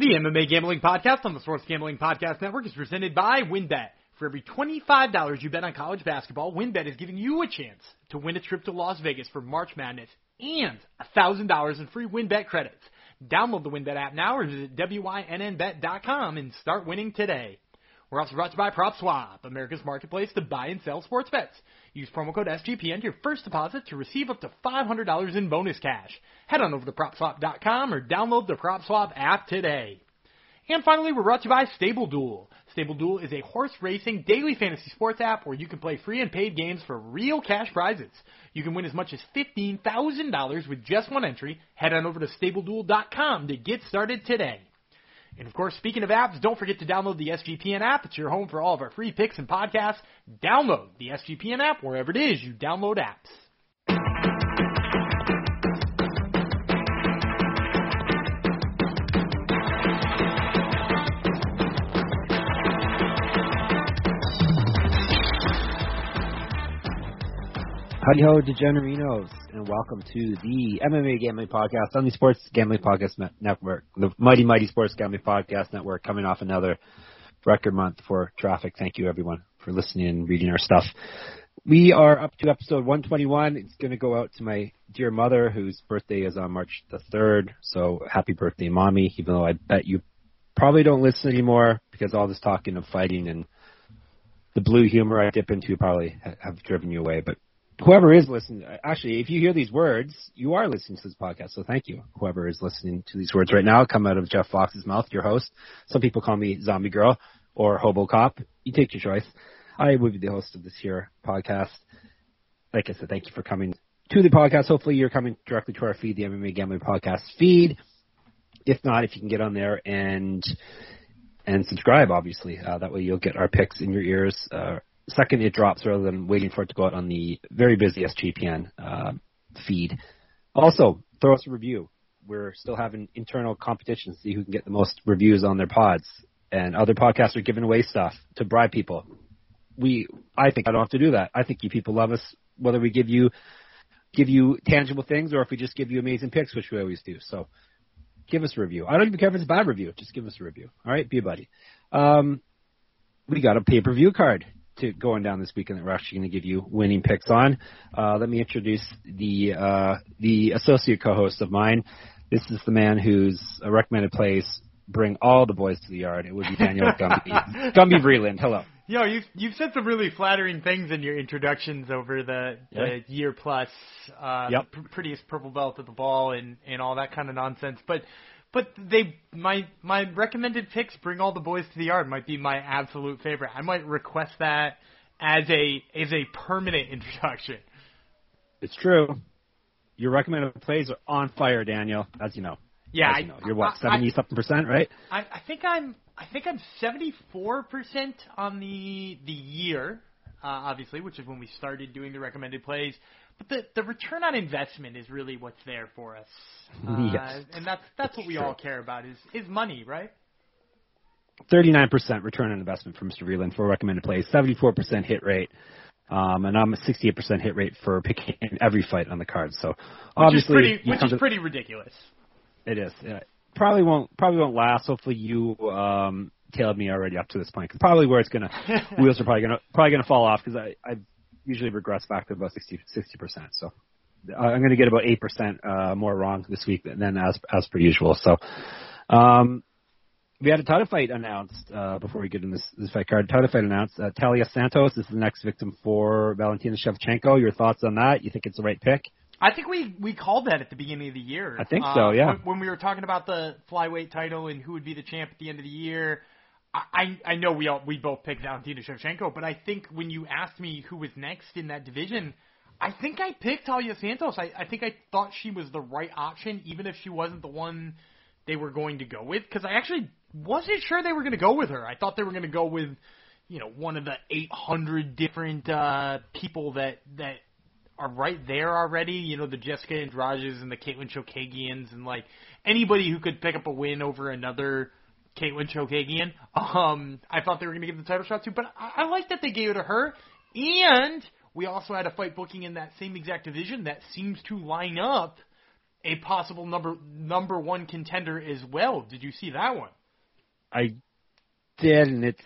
The MMA Gambling Podcast on the Sports Gambling Podcast Network is presented by WynnBET. For every $25 you bet on college basketball, WynnBET is giving you a chance to win a trip to Las Vegas for March Madness and $1,000 in free WynnBET credits. Download the WynnBET app now or visit WYNNBet.com and start winning today. We're also brought to you by PropSwap, America's marketplace to buy and sell sports bets. Use promo code SGP to your first deposit to receive up to $500 in bonus cash. Head on over to PropSwap.com or download the PropSwap app today. And finally, we're brought to you by Stable Duel. Stable Duel is a horse racing daily fantasy sports app where you can play free and paid games for real cash prizes. You can win as much as $15,000 with just one entry. Head on over to StableDuel.com to get started today. And of course, speaking of apps, don't forget to download the SGPN app. It's your home for all of our free picks and podcasts. Download the SGPN app wherever it is you download apps. Ho, degenerinos, and welcome to the MMA Gambling Podcast on the Sports Gambling Podcast Network, the mighty, mighty Sports Gambling Podcast Network, coming off another record month for traffic. Thank you, everyone, for listening and reading our stuff. We are up to episode 121. It's going to go out to my dear mother, whose birthday is on March the 3rd. So happy birthday, mommy, even though I bet you probably don't listen anymore because all this talking of fighting and the blue humor I dip into probably have driven you away. But whoever is listening, actually, if you hear these words, you are listening to this podcast. So thank you, whoever is listening to these words right now, come out of Jeff Fox's mouth, your host. Some people call me Zombie Girl or Hobo Cop. You take your choice. I will be the host of this here podcast. Like I said, thank you for coming to the podcast. Hopefully, you're coming directly to our feed, the MMA Gambling Podcast feed. If not, if you can get on there and and subscribe, obviously, uh, that way you'll get our picks in your ears. Uh, second it drops rather than waiting for it to go out on the very busy SGPN uh, feed. Also, throw us a review. We're still having internal competition to see who can get the most reviews on their pods. And other podcasts are giving away stuff to bribe people. We, I think I don't have to do that. I think you people love us, whether we give you, give you tangible things or if we just give you amazing picks, which we always do. So give us a review. I don't even care if it's a bad review. Just give us a review. All right. Be a buddy. Um, we got a pay-per-view card to going down this weekend that we're actually going to give you winning picks on. Uh, let me introduce the uh, the associate co-host of mine. This is the man whose recommended plays bring all the boys to the yard. It would be Daniel Gumby Gumby Vreeland. Hello. Yo, you've you've said some really flattering things in your introductions over the, the year plus. Uh, yep. Prettiest purple belt at the ball and and all that kind of nonsense, but. But they my my recommended picks bring all the boys to the yard might be my absolute favorite. I might request that as a as a permanent introduction. It's true. Your recommended plays are on fire, Daniel. As you know. Yeah, you know. you're what seventy something percent, right? I, I think I'm I think I'm seventy four percent on the the year, uh, obviously, which is when we started doing the recommended plays. But the the return on investment is really what's there for us. Uh, yes. and that's that's what we true. all care about is is money, right? 39% return on investment for Mr. Vreeland for recommended plays, 74% hit rate, um, and I'm a 68% hit rate for picking every fight on the card. So obviously, which is pretty, which is pretty ridiculous. It is. Yeah. Probably won't. Probably won't last. Hopefully, you um, tailed me already up to this point. 'cause probably where it's gonna wheels are probably gonna probably gonna fall off because I I usually regress back to about 60 percent. So I'm gonna get about eight percent uh, more wrong this week than as as per usual. So. Um, we had a title fight announced uh, before we get in this, this fight card. Title fight announced. Uh, Taila Santos is the next victim for Valentina Shevchenko. Your thoughts on that? You think it's the right pick? I think we we called that at the beginning of the year. I think Uh, so, yeah. When, when we were talking about the flyweight title and who would be the champ at the end of the year, I I know we all we both picked Valentina Shevchenko, but I think when you asked me who was next in that division, I think I picked Taila Santos. I I think I thought she was the right option, even if she wasn't the one they were going to go with, because I actually wasn't sure they were going to go with her. I thought they were going to go with you know one of the 800 different uh people that that are right there already. You know, the Jessica Andrades and the Katlyn Chookagians and like anybody who could pick up a win over another Katlyn Chookagian. Um, I thought they were going to give the title shot to, but I, I like that they gave it to her. And we also had a fight booking in that same exact division that seems to line up a possible number number one contender as well. Did you see that one? I did, and it's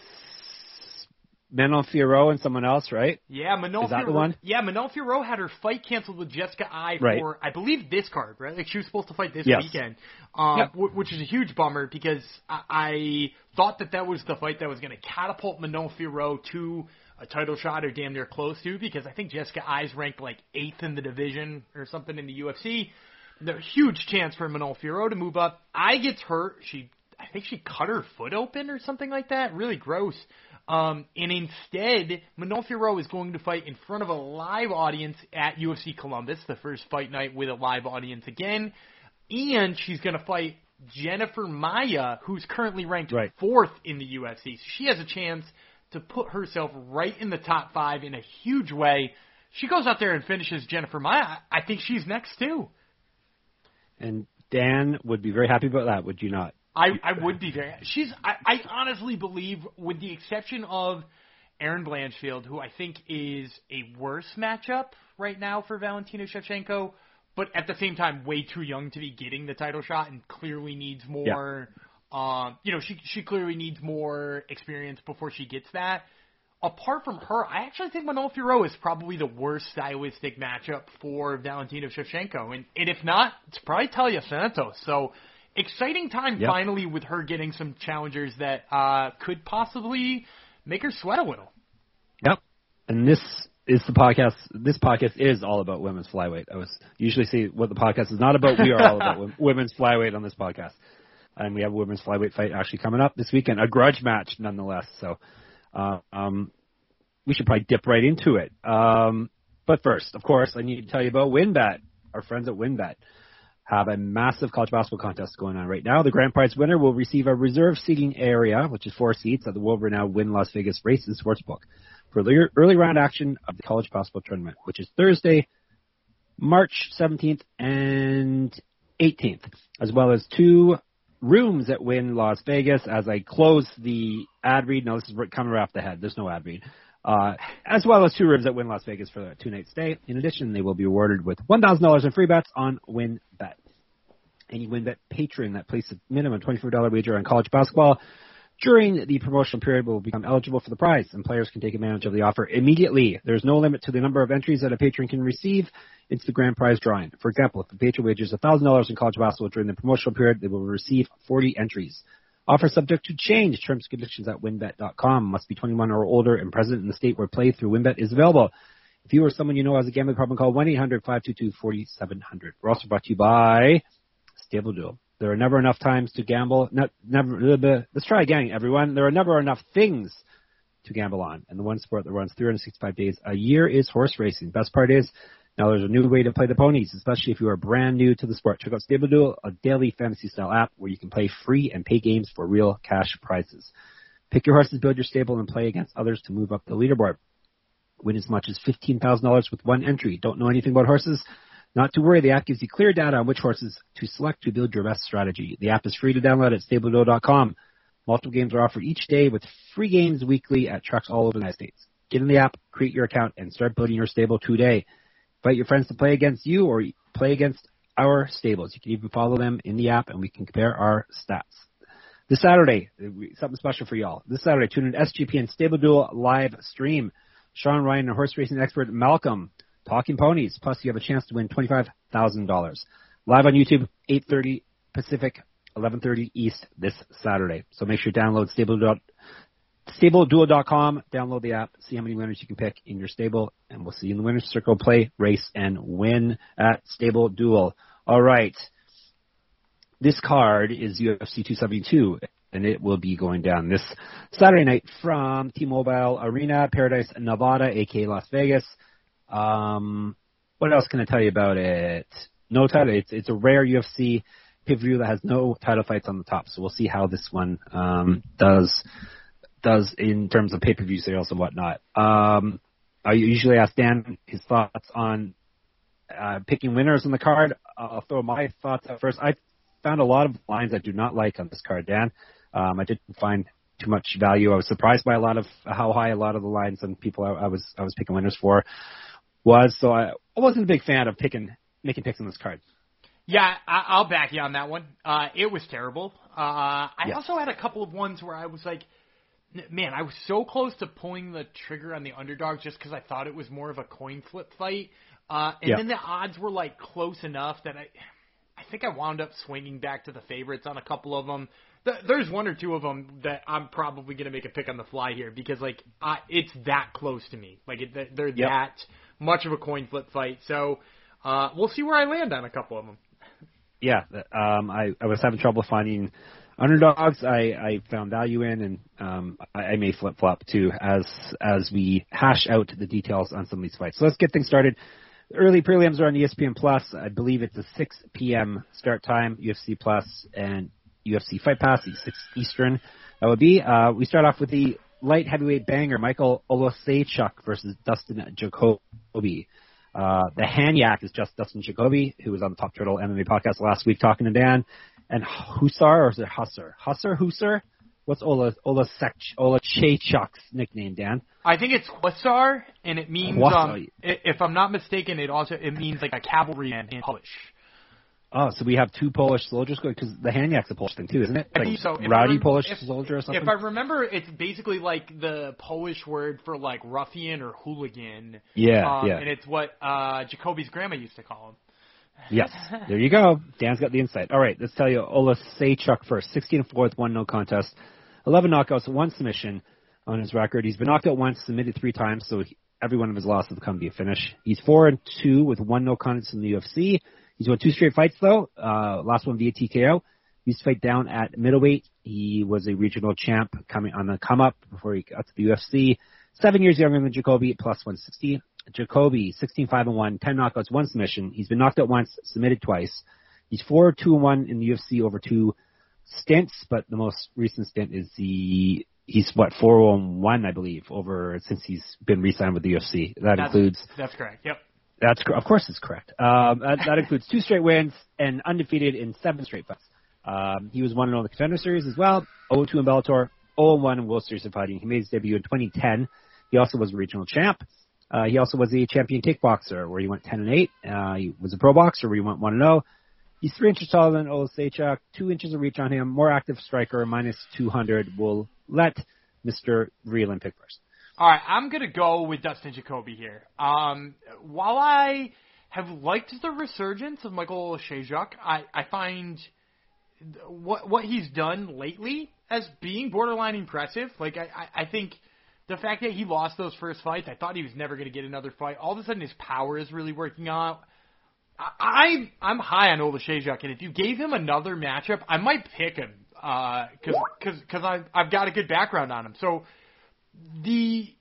Manon Fiorot and someone else, right? Yeah, Manon Is that Fiorot, the one? Yeah, Manon Fiorot had her fight canceled with Jessica Eye Right. for I believe this card, right? Like she was supposed to fight this Yes. weekend, um, Yep. wh- which is a huge bummer because I, I thought that that was the fight that was going to catapult Manon Fiorot to a title shot or damn near close to because I think Jessica Eye's ranked like eighth in the division or something in the UFC. The huge chance for Manon Fiorot to move up. Eye gets hurt. She I think she cut her foot open or something like that. Really gross. Um, and instead, Manon Fiorot is going to fight in front of a live audience at UFC Columbus, the first fight night with a live audience again. And she's going to fight Jennifer Maia, who's currently ranked Right. fourth in the UFC. So she has a chance to put herself right in the top five in a huge way. She goes out there and finishes Jennifer Maia. I think she's next too. And Dan would be very happy about that, would you not? I, I would be very. She's. I, I honestly believe, with the exception of Erin Blanchfield, who I think is a worse matchup right now for Valentina Shevchenko, but at the same time, way too young to be getting the title shot, and clearly needs more. Yeah. Um, you know, she she clearly needs more experience before she gets that. Apart from her, I actually think Manon Fiorot is probably the worst stylistic matchup for Valentina Shevchenko, and, and if not, it's probably Taila Santos. So exciting time Yep. finally with her getting some challengers that uh, could possibly make her sweat a little. Yep. And this is the podcast. This podcast is all about women's flyweight. I was usually say what the podcast is not about. We are all about women's flyweight on this podcast, and we have a women's flyweight fight actually coming up this weekend. A grudge match, nonetheless. So, uh, um, we should probably dip right into it. Um, but first, of course, I need to tell you about WynnBET. Our friends at WynnBET have a massive college basketball contest going on right now. The grand prize winner will receive a reserve seating area, which is four seats at the world-renowned Wynn Las Vegas Races Sportsbook for the early round action of the college basketball tournament, which is Thursday, March 17th and 18th, as well as two rooms at Wynn Las Vegas as I close the ad read. Now, this is coming right off the head. There's no ad read. Uh, as well as two rooms at Wynn Las Vegas for a two-night stay. In addition, they will be awarded with $1,000 in free bets on WynnBET. Any WynnBET patron that places a minimum $24 wager on college basketball during the promotional period will become eligible for the prize, and players can take advantage of the offer immediately. There's no limit to the number of entries that a patron can receive into the grand prize drawing. For example, if a patron wagers $1,000 in college basketball during the promotional period, they will receive 40 entries. Offer subject to change. Terms and conditions at wynnbet.com. Must be 21 or older and present in the state where play through WynnBET is available. If you or someone you know has a gambling problem, call 1-800-522-4700. We're also brought to you by Stable Duel. There are never enough times to gamble. Never. Let's try again, everyone. There are never enough things to gamble on, and the one sport that runs 365 days a year is horse racing. Best part is now there's a new way to play the ponies, especially if you are brand new to the sport. Check out Stable Duel, a daily fantasy style app where you can play free and pay games for real cash prizes. Pick your horses, build your stable, and play against others to move up the leaderboard. Win as much as $15,000 with one entry. Don't know anything about horses? Not to worry, the app gives you clear data on which horses to select to build your best strategy. The app is free to download at StableDuel.com. Multiple games are offered each day with free games weekly at tracks all over the United States. Get in the app, create your account, and start building your stable today. Invite your friends to play against you or play against our stables. You can even follow them in the app and we can compare our stats. This Saturday, something special for y'all. This Saturday, tune in SGP and Stable Duel live stream. Sean Ryan and horse racing expert Malcolm talking ponies. Plus, you have a chance to win twenty-five thousand dollars. Live on YouTube, eight thirty Pacific, eleven thirty East this Saturday. So make sure you download Stable Duel. StableDuel.com. Download the app. See how many winners you can pick in your stable, and we'll see you in the winners circle. Play, race, and win at Stable Duel. All right. This card is UFC 272, and it will be going down this Saturday night from T-Mobile Arena, Paradise, Nevada, aka Las Vegas. Um, what else can I tell you about it? No title. It's it's a rare UFC pay-per-view that has no title fights on the top. So we'll see how this one um, does does in terms of pay-per-view sales and whatnot. Um, I usually ask Dan his thoughts on uh, picking winners on the card. I'll throw my thoughts out first. I found a lot of lines I do not like on this card, Dan. Um, I didn't find too much value. I was surprised by a lot of how high a lot of the lines and people I, I was I was picking winners for was. So I, I wasn't a big fan of picking making picks on this card. Yeah, I, I'll back you on that one. Uh, it was terrible. Uh, I Yes. also had a couple of ones where I was like, man, I was so close to pulling the trigger on the underdog just because I thought it was more of a coin flip fight. Uh, and Yeah. then the odds were like close enough that I, I think I wound up swinging back to the favorites on a couple of them. Th- There's one or two of them that I'm probably going to make a pick on the fly here because like I, it's that close to me. Like it, they're Yep. that much of a coin flip fight. So uh, we'll see where I land on a couple of them. yeah, um, I, I was having trouble finding underdogs. I, I found value in, and um, I, I may flip flop too as as we hash out the details on some of these fights. So let's get things started. Early prelims are on ESPN Plus. I believe it's a 6 p.m. start time. UFC Plus and UFC Fight Pass, 6 Eastern. That would be. Uh, we start off with the light heavyweight banger, Michael Oleksiejczuk versus Dustin Jacoby. Uh, the Hanyak is just Dustin Jacoby, who was on the Top Turtle MMA podcast last week talking to Dan. And Husar, or is it Husser? Husser, Husser? What's Ola, Ola Sech, Ola Chaychuk's nickname, Dan? I think it's Hussar, and it means, Hussar. um, if I'm not mistaken, it also it means like a cavalryman in Polish. Oh, so we have two Polish soldiers going, because the Hanyak's a Polish thing too, isn't it? I think so. If rowdy Polish if- soldier or something? If I remember, it's basically like the Polish word for like ruffian or hooligan. Yeah, um, yeah. And it's what uh Jacoby's grandma used to call him. Yes. There you go. Dan's got the insight. All right, let's tell you Ola Saychuk first. 16 and 4 with one no contest. 11 knockouts, one submission on his record. He's been knocked out once, submitted three times, so he, every one of his losses have come to a finish. He's 4 and 2 with one no contest in the UFC. He's won two straight fights though. Uh, last one via TKO. He used to fight down at middleweight. He was a regional champ coming on the come up before he got to the UFC. Seven years younger than Jacoby plus 160. Jacoby, 16 5 and 1, 10 knockouts, one submission. He's been knocked out once, submitted twice. He's 4 2 and 1 in the UFC over two stints, but the most recent stint is the he's what 4 and 1 I believe over since he's been re-signed with the UFC. That That's, includes That's correct. Yep. that's of course it's correct. Um, that, that includes two straight wins and undefeated in seven straight fights. Um, he was one and in the Contender Series as well. 0 2 in Bellator, 0 1 in World Series of Fighting. He made his debut in 2010. He also was a regional champ. Uh, he also was a champion kickboxer where he went 10 and 8. Uh, he was a pro boxer where he went 1 and 0. He's three inches taller than Oleksiejczuk, two inches of reach on him, more active striker, minus 200. We'll let Mr. Vreeland pick first. All right, I'm gonna go with Dustin Jacoby here. Um, while I have liked the resurgence of Michael Shajak, I, I find what what he's done lately as being borderline impressive. Like I, I think the fact that he lost those first fights, I thought he was never going to get another fight. All of a sudden, his power is really working out. I I'm high on Oleksiejczuk, and if you gave him another matchup, I might pick him uh, because because because I've I've got a good background on him. So the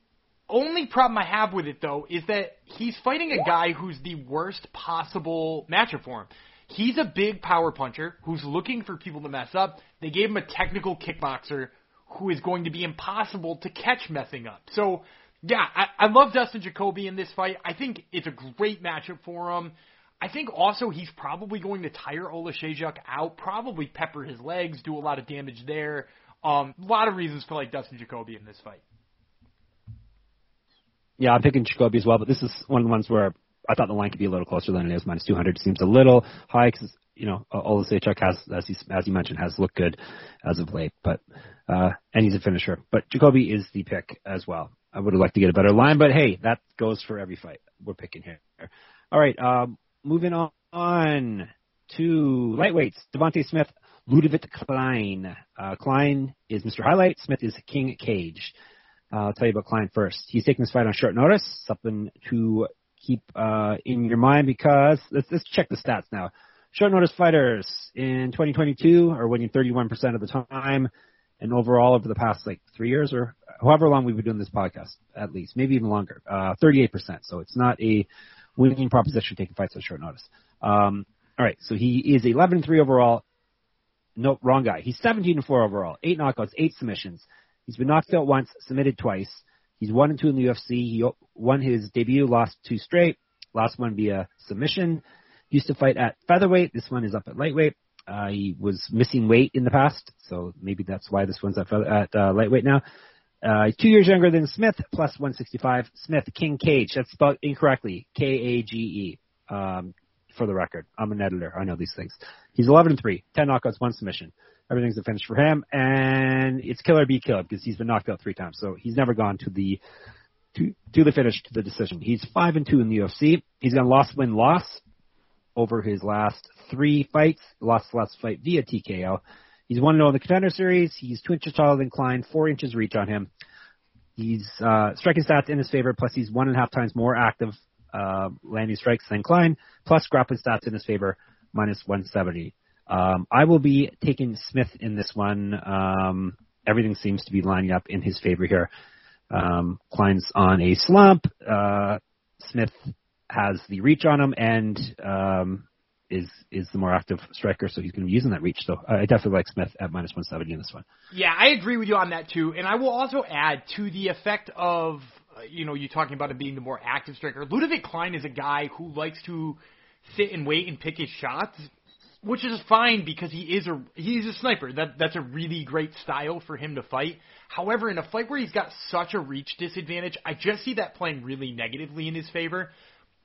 only problem I have with it though is that he's fighting a guy who's the worst possible matchup for him. He's a big power puncher who's looking for people to mess up. They gave him a technical kickboxer who is going to be impossible to catch messing up. So yeah, I, I love Dustin Jacoby in this fight. I think it's a great matchup for him. I think also he's probably going to tire Ola Shajak out, probably pepper his legs, do a lot of damage there. Um, a lot of reasons for like Dustin Jacoby in this fight. Yeah, I'm picking Jacoby as well, but this is one of the ones where I thought the line could be a little closer than it is. Minus 200 seems a little high because, you know, Oleksiejczuk has, as, he, as you mentioned, has looked good as of late, but, uh, and he's a finisher. But Jacoby is the pick as well. I would have liked to get a better line, but hey, that goes for every fight we're picking here. All right, um, moving on, to lightweights. Devontae Smith, Ludovit Klein. Uh, Klein is Mr. Highlight. Smith is King Cage. Uh, I'll tell you about Klein first. He's taking this fight on short notice, something to keep uh, in your mind because let's, let's check the stats now. Short notice fighters in 2022 are winning 31% of the time, and overall over the past like three years or however long we've been doing this podcast, at least maybe even longer, uh, 38%. So it's not a winning proposition taking fights on short notice. Um, all right, so he is 11 3 overall. Nope, wrong guy. He's 17 4 overall, eight knockouts, eight submissions. He's been knocked out once, submitted twice. He's one and two in the UFC. He won his debut, lost two straight. Last one via submission. Used to fight at featherweight. This one is up at lightweight. Uh, he was missing weight in the past, so maybe that's why this one's at, at uh, lightweight now. Uh, two years younger than Smith, plus 165. Smith, King Cage. That's spelled incorrectly. K-A-G-E. Um, for the record. I'm an editor. I know these things. He's 11 and 3, 10 knockouts, one submission. Everything's a finish for him, and it's killer be killer because he's been knocked out three times. So he's never gone to the to to the finish to the decision. He's five and two in the UFC. He's got loss win loss over his last three fights. Lost the last fight via TKO. He's one zero in the contender series. He's two inches taller than Klein, four inches reach on him. He's uh, striking stats in his favor, plus he's one and a half times more active uh, landing strikes than Klein, plus grappling stats in his favor, minus 170. Um, I will be taking Smith in this one. Um, everything seems to be lining up in his favor here. Um, Klein's on a slump. Uh, Smith has the reach on him and um, is is the more active striker, so he's going to be using that reach. So I definitely like Smith at minus 170 in this one. Yeah, I agree with you on that too, and I will also add to the effect of uh, you know you talking about him being the more active striker. Ludovit Klein is a guy who likes to sit and wait and pick his shots which is fine because he is a he's a sniper. That that's a really great style for him to fight. However, in a fight where he's got such a reach disadvantage, I just see that playing really negatively in his favor.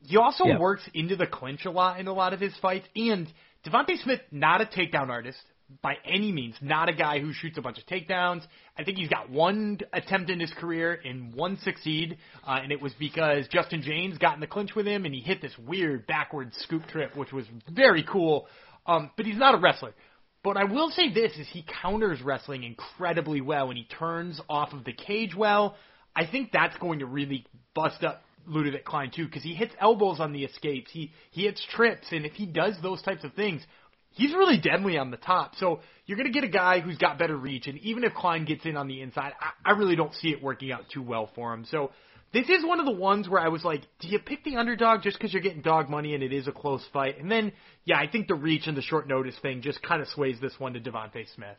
He also Yeah. works into the clinch a lot in a lot of his fights. And Devontae Smith, not a takedown artist by any means, not a guy who shoots a bunch of takedowns. I think he's got one attempt in his career and one succeed, uh, and it was because Justin James got in the clinch with him and he hit this weird backward scoop trip, which was very cool. Um, but he's not a wrestler. But I will say this is he counters wrestling incredibly well and he turns off of the cage well. I think that's going to really bust up Ludovit Klein too because he hits elbows on the escapes. He he hits trips and if he does those types of things, he's really deadly on the top. So you're going to get a guy who's got better reach and even if Klein gets in on the inside, I, I really don't see it working out too well for him. So this is one of the ones where I was like, do you pick the underdog just because you're getting dog money and it is a close fight? And then, yeah, I think the reach and the short notice thing just kind of sways this one to Devontae Smith.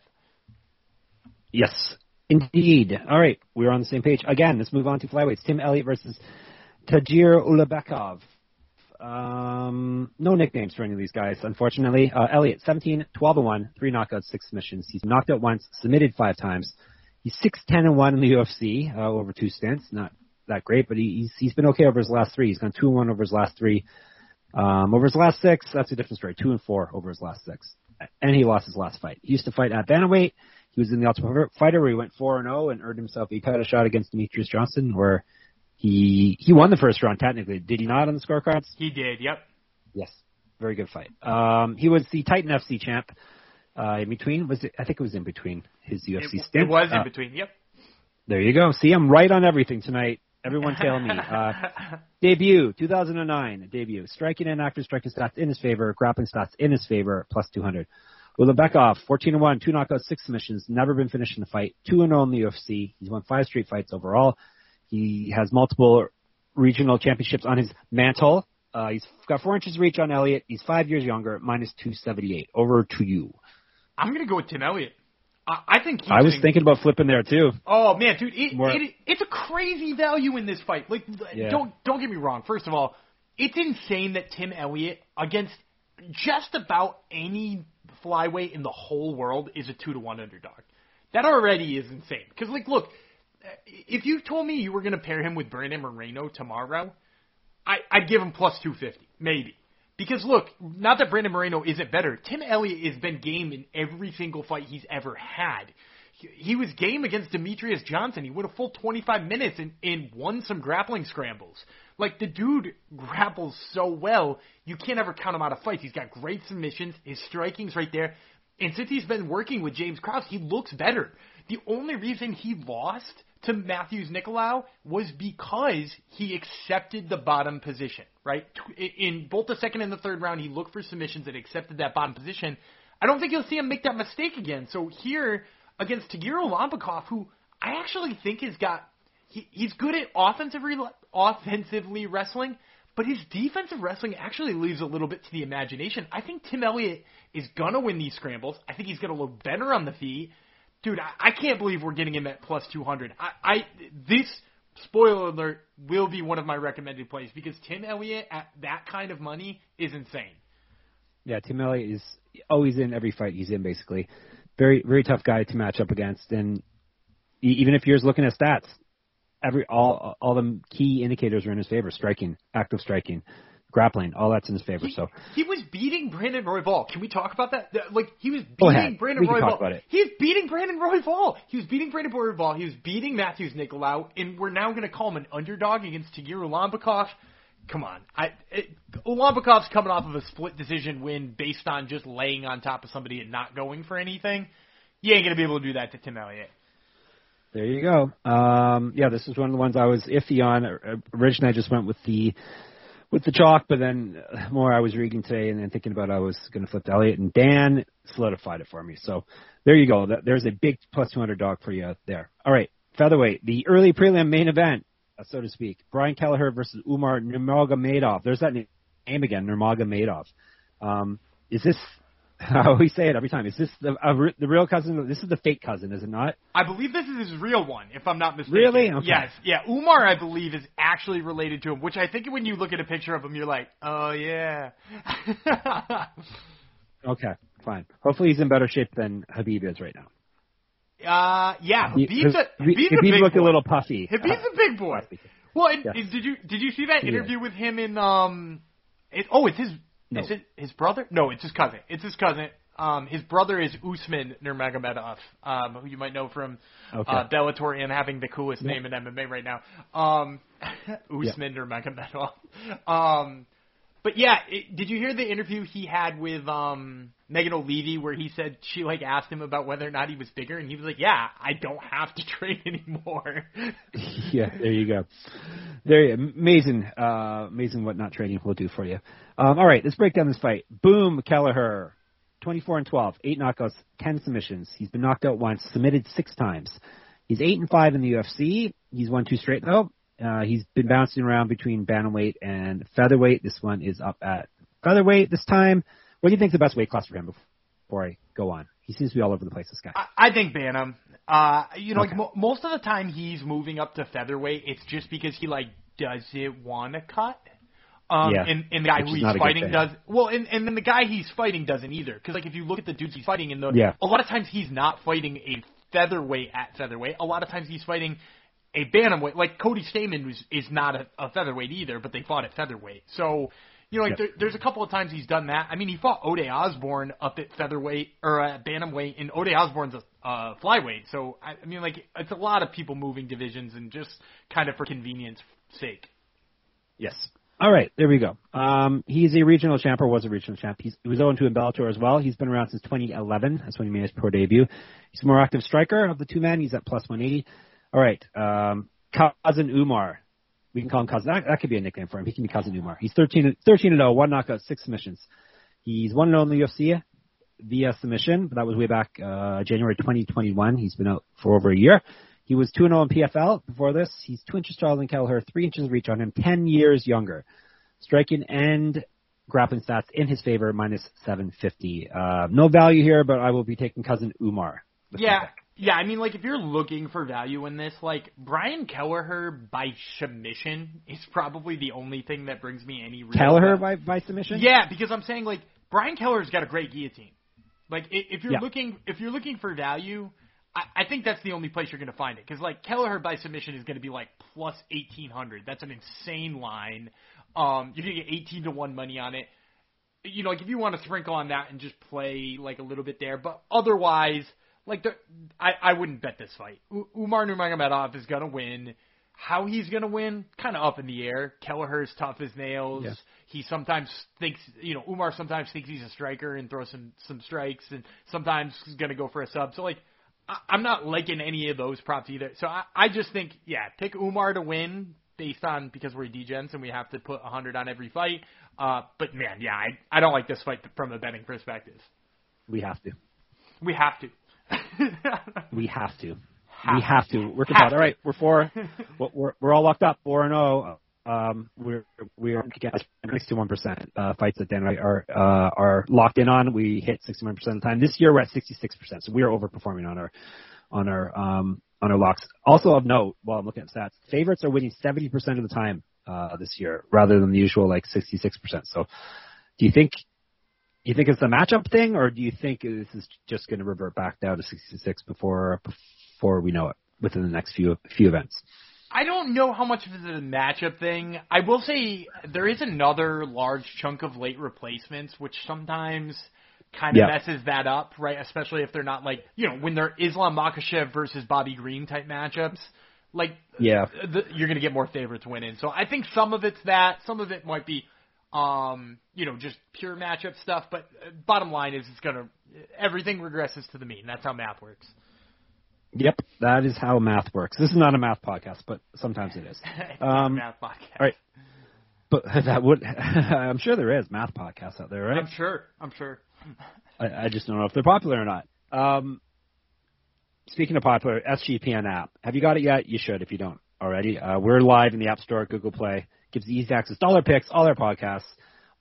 Yes, indeed. All right, we're on the same page. Again, let's move on to flyweights. Tim Elliott versus Tagir Ulanbekov. Um, no nicknames for any of these guys, unfortunately. Uh, Elliott, 17, 12 and 1, 3 knockouts, 6 submissions. He's knocked out once, submitted 5 times. He's 6, 10 and 1 in the UFC, uh, over 2 stints. Not that great, but he, he's, he's been okay over his last 3. He's gone 2 and 1 over his last 3. Um, over his last 6, that's a different story. 2 and 4 over his last 6. And he lost his last fight. He used to fight at bantamweight. He was in the Ultimate Fighter where he went 4 and 0 and earned himself He cut a shot against Demetrious Johnson where he he won the first round technically. Did he not on the scorecards? He did, yep. Yes. Very good fight. Um, he was the Titan FC champ. Uh, in between was it, I think it was in between his UFC It, stint. it was in Uh, between, yep. there you go. See, I'm right on everything tonight. Everyone tell me. Uh, debut, 2009 debut. Striking and active striking stats in his favor. Grappling stats in his favor, plus 200. Ulanbekov, 14 and 1, two knockouts, six submissions. Never been finished in a fight. 2 and 0 in the UFC. He's won five straight fights overall. He has multiple regional championships on his mantle. Uh, he's got four inches reach on Elliott. He's five years younger, minus 278. Over to you. I'm going to go with Tim Elliott. I, I think he's I was an- thinking about flipping there too. Oh man, dude, it, More- it, it's a crazy value in this fight. Like, Yeah. don't don't get me wrong. First of all, it's insane that Tim Elliott against just about any flyweight in the whole world is a two to one underdog. That already is insane. Because like, look, Uh, if you told me you were going to pair him with Brandon Moreno tomorrow, I, I'd give him plus 250, maybe. Because look, not that Brandon Moreno isn't better. Tim Elliott has been game in every single fight he's ever had. He, he was game against Demetrious Johnson. He went a full 25 minutes and, and won some grappling scrambles. Like the dude grapples so well, you can't ever count him out of fights. He's got great submissions. His striking's right there. And since he's been working with James Krause, he looks better. The only reason he lost to Matheus Nicolau was because he accepted the bottom position, right? In both the second and the third round, he looked for submissions and accepted that bottom position. I don't think you'll see him make that mistake again. So here against Tagir Ulanbekov, who I actually think has got he, he's good at offensive re- offensively wrestling, but his defensive wrestling actually leaves a little bit to the imagination. I think Tim Elliott is gonna win these scrambles. I think he's gonna look better on the feet. Dude, I, I can't believe we're getting him at plus 200. I, I this spoiler alert will be one of my recommended plays because Tim Elliott at that kind of money is insane. Yeah, Tim Elliott is oh, always in every fight he's in, basically. Very, very tough guy to match up against, and even if you're just looking at stats, every all all the key indicators are in his favor: striking, active striking, grappling, all that's in his favor. He, so he was beating Brandon Royval. Can we talk about that? Like he was Go beating ahead. Brandon Royval. was beating Brandon Royval. He was beating Brandon Royval. He was beating Matheus Nicolau, and we're now going to call him an underdog against Tagir Ulanbekov. Come on, I it, coming off of a split decision win based on just laying on top of somebody and not going for anything. You ain't going to be able to do that to Tim Elliott. There you go. Um, yeah, this is one of the ones I was iffy on. Originally, I just went with the with the chalk, but then uh, more I was reading today and then thinking about I was going to flip to Elliott, and Dan solidified it for me. So there you go. There's a big plus 200 dog for you out there. All right, featherweight, the early prelim main event, uh, so to speak. Brian Kelleher versus Umar Nurmagomedov. There's that name again, Nurmagomedov. Um, is this how we say it every time? Is this the a, the real cousin? This is the fake cousin, is it not? I believe this is his real one, if I'm not mistaken. Really? Okay. Yes. Yeah. Umar, I believe, is actually related to him, which I think when you look at a picture of him, you're like, oh yeah. Okay, fine. Hopefully he's in better shape than Khabib is right now. uh, yeah. Khabib's a, Khabib Khabib's a Khabib big looked boy. a little puffy. Khabib's a big boy. Well, and, Yes. did you did you see that Yeah. interview with him in um? It, oh, it's his. No. Is it his brother? No, it's his cousin. It's his cousin. Um, his brother is Usman Nurmagomedov, um, who you might know from Okay. uh, Bellator and having the coolest Yeah. name in MMA right now. Um, Usman Nurmagomedov. Um, but yeah, it, did you hear the interview he had with um, Megan O'Leary where he said she like asked him about whether or not he was bigger, and he was like, "Yeah, I don't have to train anymore." yeah, there you go. There, you, amazing, uh, amazing what not training will do for you. Um, all right, let's break down this fight. Boom, Kelleher, 24 and twelve, eight knockouts, 10 submissions. He's been knocked out once, submitted six times. He's eight and five in the UFC. He's won two straight though. Uh, he's been bouncing around between bantamweight and featherweight. This one is up at featherweight this time. What do you think the best weight class for him before I go on? He seems to be all over the place. This guy. I, I think Bantam. Uh, you know, Okay. like mo- most of the time he's moving up to featherweight. It's just because he like doesn't want to cut. Um, Yeah, and, and the guy which who is he's not a good fighting does well, and, and then the guy he's fighting doesn't either. Because like if you look at the dudes he's fighting in the, Yeah. a lot of times he's not fighting a featherweight at featherweight. A lot of times he's fighting a bantamweight. Like Cody Stamann was is not a, a featherweight either, but they fought at featherweight. So you know, like Yep. there, there's a couple of times he's done that. I mean, he fought Ode Osbourne up at featherweight or at bantamweight, and Ode Osbourne's a uh, flyweight. So I, I mean, like it's a lot of people moving divisions and just kind of for convenience sake. Yes. All right, there we go. Um, he's a regional champ or was a regional champ. He's, he was 0 2 in Bellator as well. He's been around since 2011. That's when he made his pro debut. He's a more active striker of the two men. He's at plus 180. All right, um, cousin Umar. We can call him cousin. That, that could be a nickname for him. He can be cousin Umar. He's 13, 13 and 0, one knockout, six submissions. He's 1 0 in the UFC via submission, but that was way back uh, January 2021. He's been out for over a year. He was 2 0 in PFL before this. He's two inches taller than Kelleher, three inches of reach on him, 10 years younger. Striking and grappling stats in his favor, minus 750. Uh, no value here, but I will be taking cousin Umar. Yeah, pick. Yeah. I mean, like if you're looking for value in this, like Brian Kelleher by submission is probably the only thing that brings me any real Kelleher by, by submission? Yeah, because I'm saying like Brian Kelleher's got a great guillotine. Like if you're Yeah. looking if you're looking for value, I, I think that's the only place you're going to find it. Because like Kelleher by submission is going to be like plus eighteen hundred. That's an insane line. Um, you're going to get eighteen to one money on it. You know, like if you want to sprinkle on that and just play like a little bit there, but otherwise, like I I wouldn't bet this fight. U- Umar Nurmagomedov is going to win. How he's going to win, kind of up in the air. Kelleher's tough as nails. Yeah. He sometimes thinks, you know, Umar sometimes thinks he's a striker and throws some some strikes, and sometimes he's going to go for a sub. So like, I, I'm not liking any of those props either. So I, I just think, yeah, pick Umar to win based on because we're degens and we have to put a hundred on every fight. Uh, but man, yeah, I I don't like this fight from a betting perspective. We have to. We have to. We have to. Have we have to. We're compelled. All right, we're four. we're, we're all locked up. Four and zero. Um, we're we're sixty one percent uh, fights that Dan and I are uh, are locked in on. We hit sixty one percent of the time. This year we're at sixty six percent, so we are overperforming on our on our um on our locks. Also of note, while I'm looking at stats, favorites are winning seventy percent of the time uh, this year, rather than the usual like sixty six percent. So, do you think? You think it's a matchup thing, or do you think this is just going to revert back down to 66 before before we know it within the next few few events? I don't know how much of it is a matchup thing. I will say there is another large chunk of late replacements, which sometimes kind of Yeah. messes that up, right? Especially if they're not like, you know, when they're Islam Makhachev versus Bobby Green type matchups. Like, Yeah. the, you're going to get more favorites winning. So I think some of it's that. Some of it might be, um, you know, just pure matchup stuff. But uh, bottom line is it's to, everything regresses to the mean. That's how math works. Yep, that is how math works. This is not a math podcast, but sometimes it is. It's Um, a math podcast. all right. But that would, I'm sure there is math podcasts out there, right? I'm sure. I'm sure. I, I just don't know if they're popular or not. Um, speaking of popular, SGPN app. Have you got it yet? You should if you don't already. Uh, we're live in the App Store, Google Play. Gives easy access our picks, all our podcasts,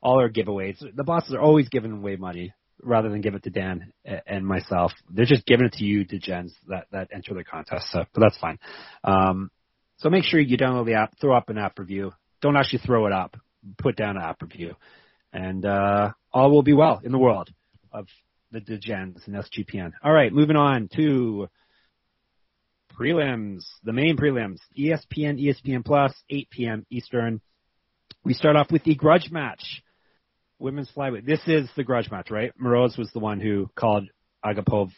all our giveaways. The bosses are always giving away money rather than give it to Dan and myself. They're just giving it to you, to gens that, that enter the contest. So, but that's fine. Um, so make sure you download the app, throw up an app review. Don't actually throw it up. Put down an app review. And, uh, all will be well in the world of the gens and SGPN. All right, moving on to prelims, the main prelims, ESPN, ESPN Plus, 8 p.m. Eastern. We start off with the grudge match, women's flyweight. This is the grudge match, right? Moroz was the one who called Agapov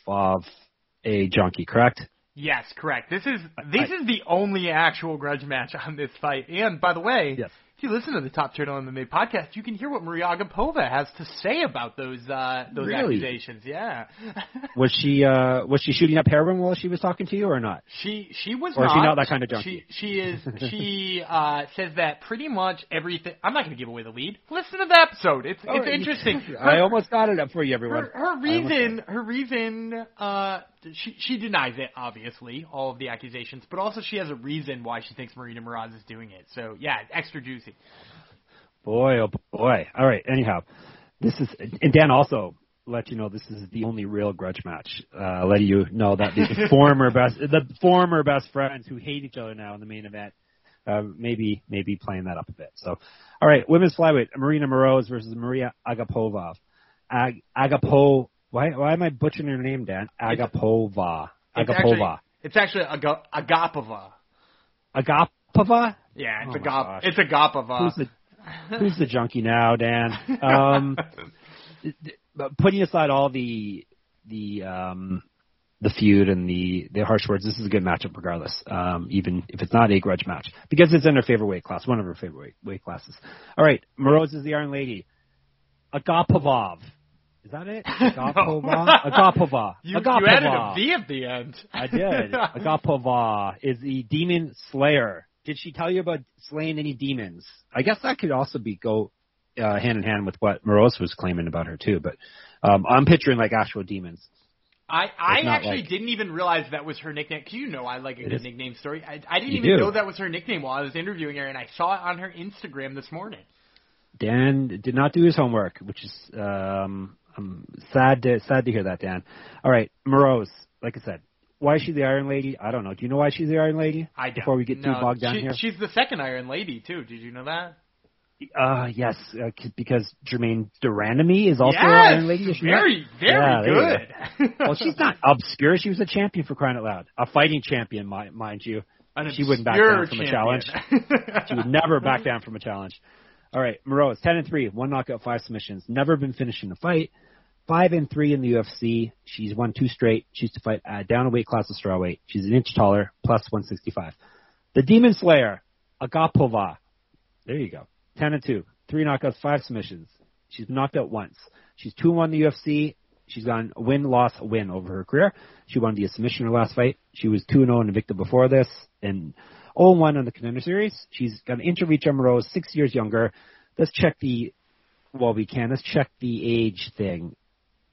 a junkie, correct? Yes, correct. This is this I- is the only actual grudge match on this fight. And by the way, Yes. If you listen to the Top Turtle MMA podcast, you can hear what Maria Agapova has to say about those uh, those Really? accusations. Yeah, Was she uh was she shooting up heroin while she was talking to you or not? she she was Or is not. she not that kind of junkie? She she is she uh, says that pretty much everything. I'm not going to give away the lead. Listen to the episode. It's Oh, it's interesting. I almost got it up for you, everyone. her, her reason, her reason, uh, she she denies it, obviously, all of the accusations, but also she has a reason why she thinks Marina Moroz is doing it. So yeah, extra juicy. Boy, oh boy. All right. Anyhow, this is and Dan also let you know this is the only real grudge match. Uh, letting you know that the former best, the former best friends who hate each other now in the main event, uh, maybe maybe playing that up a bit. So, all right, women's flyweight: Marina Moroz versus Maria Agapova. Ag- Agapo. Why why am I butchering her name, Dan? Agapova. It's Agapova. actually, it's actually Aga- Agapova. Agapova. Yeah, it's Oh my Agap. gosh. It's Agapova. Who's the who's the junkie now, Dan? Um, but putting aside all the the um the feud and the the harsh words, this is a good matchup regardless. Um, even if it's not a grudge match because it's in her favorite weight class, one of her favorite weight, weight classes. All right, Moroz is the Iron Lady. Agapov. Is that it? Agapova. Agapova. you, you added a V at the end. I did. Agapova is the demon slayer. Did she tell you about slaying any demons? I guess that could also be go uh, hand in hand with what Moroz was claiming about her too. But um, I'm picturing like actual demons. I, I actually like- didn't even realize that was her nickname. Cause you know I like a good is. nickname story. I, I didn't You even do. know that was her nickname while I was interviewing her, and I saw it on her Instagram this morning. Dan did not do his homework, which is um, I'm sad to sad to hear that, Dan. All right, Moroz. Like I said, why is she the Iron Lady? I don't know. Do you know why she's the Iron Lady? I don't. Before we get too bogged down she, here. She's the second Iron Lady too. Did you know that? Uh, yes, uh, because Jermaine Durandamy is also yes, an Iron Lady. is very, very Yeah, good. well, she's not obscure. She was a champion for crying out loud. A fighting champion, mi- mind you. An she wouldn't back down from a challenge. She would never back down from a challenge. All right, Moroz, 10 and 3, one knockout, five submissions. Never been finished in a fight. 5 and 3 in the UFC. She's won two straight. She used to fight uh, down a weight class of strawweight. She's an inch taller, plus 165. The Demon Slayer, Agapova. There you go. 10 and 2, three knockouts, five submissions. She's knocked out once. She's 2 1 in the UFC. She's gone win, loss, win over her career. She won via submission her last fight. She was 2 0 in Invicta before this, and 0 1 on the contender series. She's got an inch of reach on six years younger. Let's check the, well, we can. Let's check the age thing.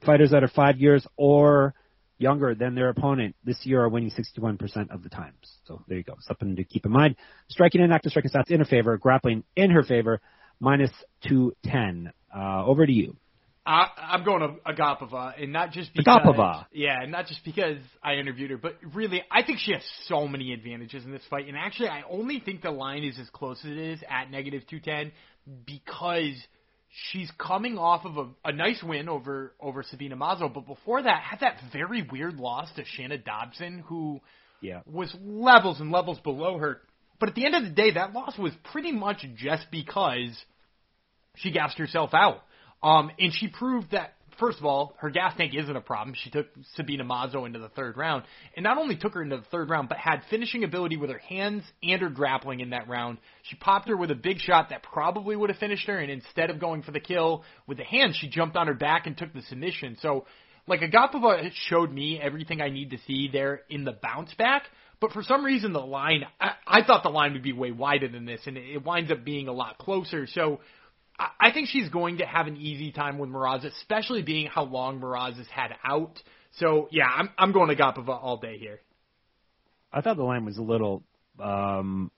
Fighters that are five years or younger than their opponent this year are winning 61% of the times. So there you go. Something to keep in mind. Striking and active striking stats in her favor, grappling in her favor, minus 210. Uh, over to you. I, I'm going to Agapova, and not just because Agapova. yeah, not just because I interviewed her, but really, I think she has so many advantages in this fight. And actually, I only think the line is as close as it is at negative two ten because she's coming off of a, a nice win over over Sabina Mazo, but before that, had that very weird loss to Shana Dobson, who Yeah. was levels and levels below her But at the end of the day, that loss was pretty much just because she gassed herself out. Um, and she proved that first of all, her gas tank isn't a problem. She took Sabina Mazo into the third round, and not only took her into the third round, but had finishing ability with her hands and her grappling in that round. She popped her with a big shot that probably would have finished her, and instead of going for the kill with the hands, she jumped on her back and took the submission. So, like Agapova showed me everything I need to see there in the bounce back. But for some reason, the line, I, I thought the line would be way wider than this, and it winds up being a lot closer. So I think she's going to have an easy time with Moroz, especially being how long Moroz has had out. So yeah, I'm I'm going to Agapova all day here. I thought the line was a little um,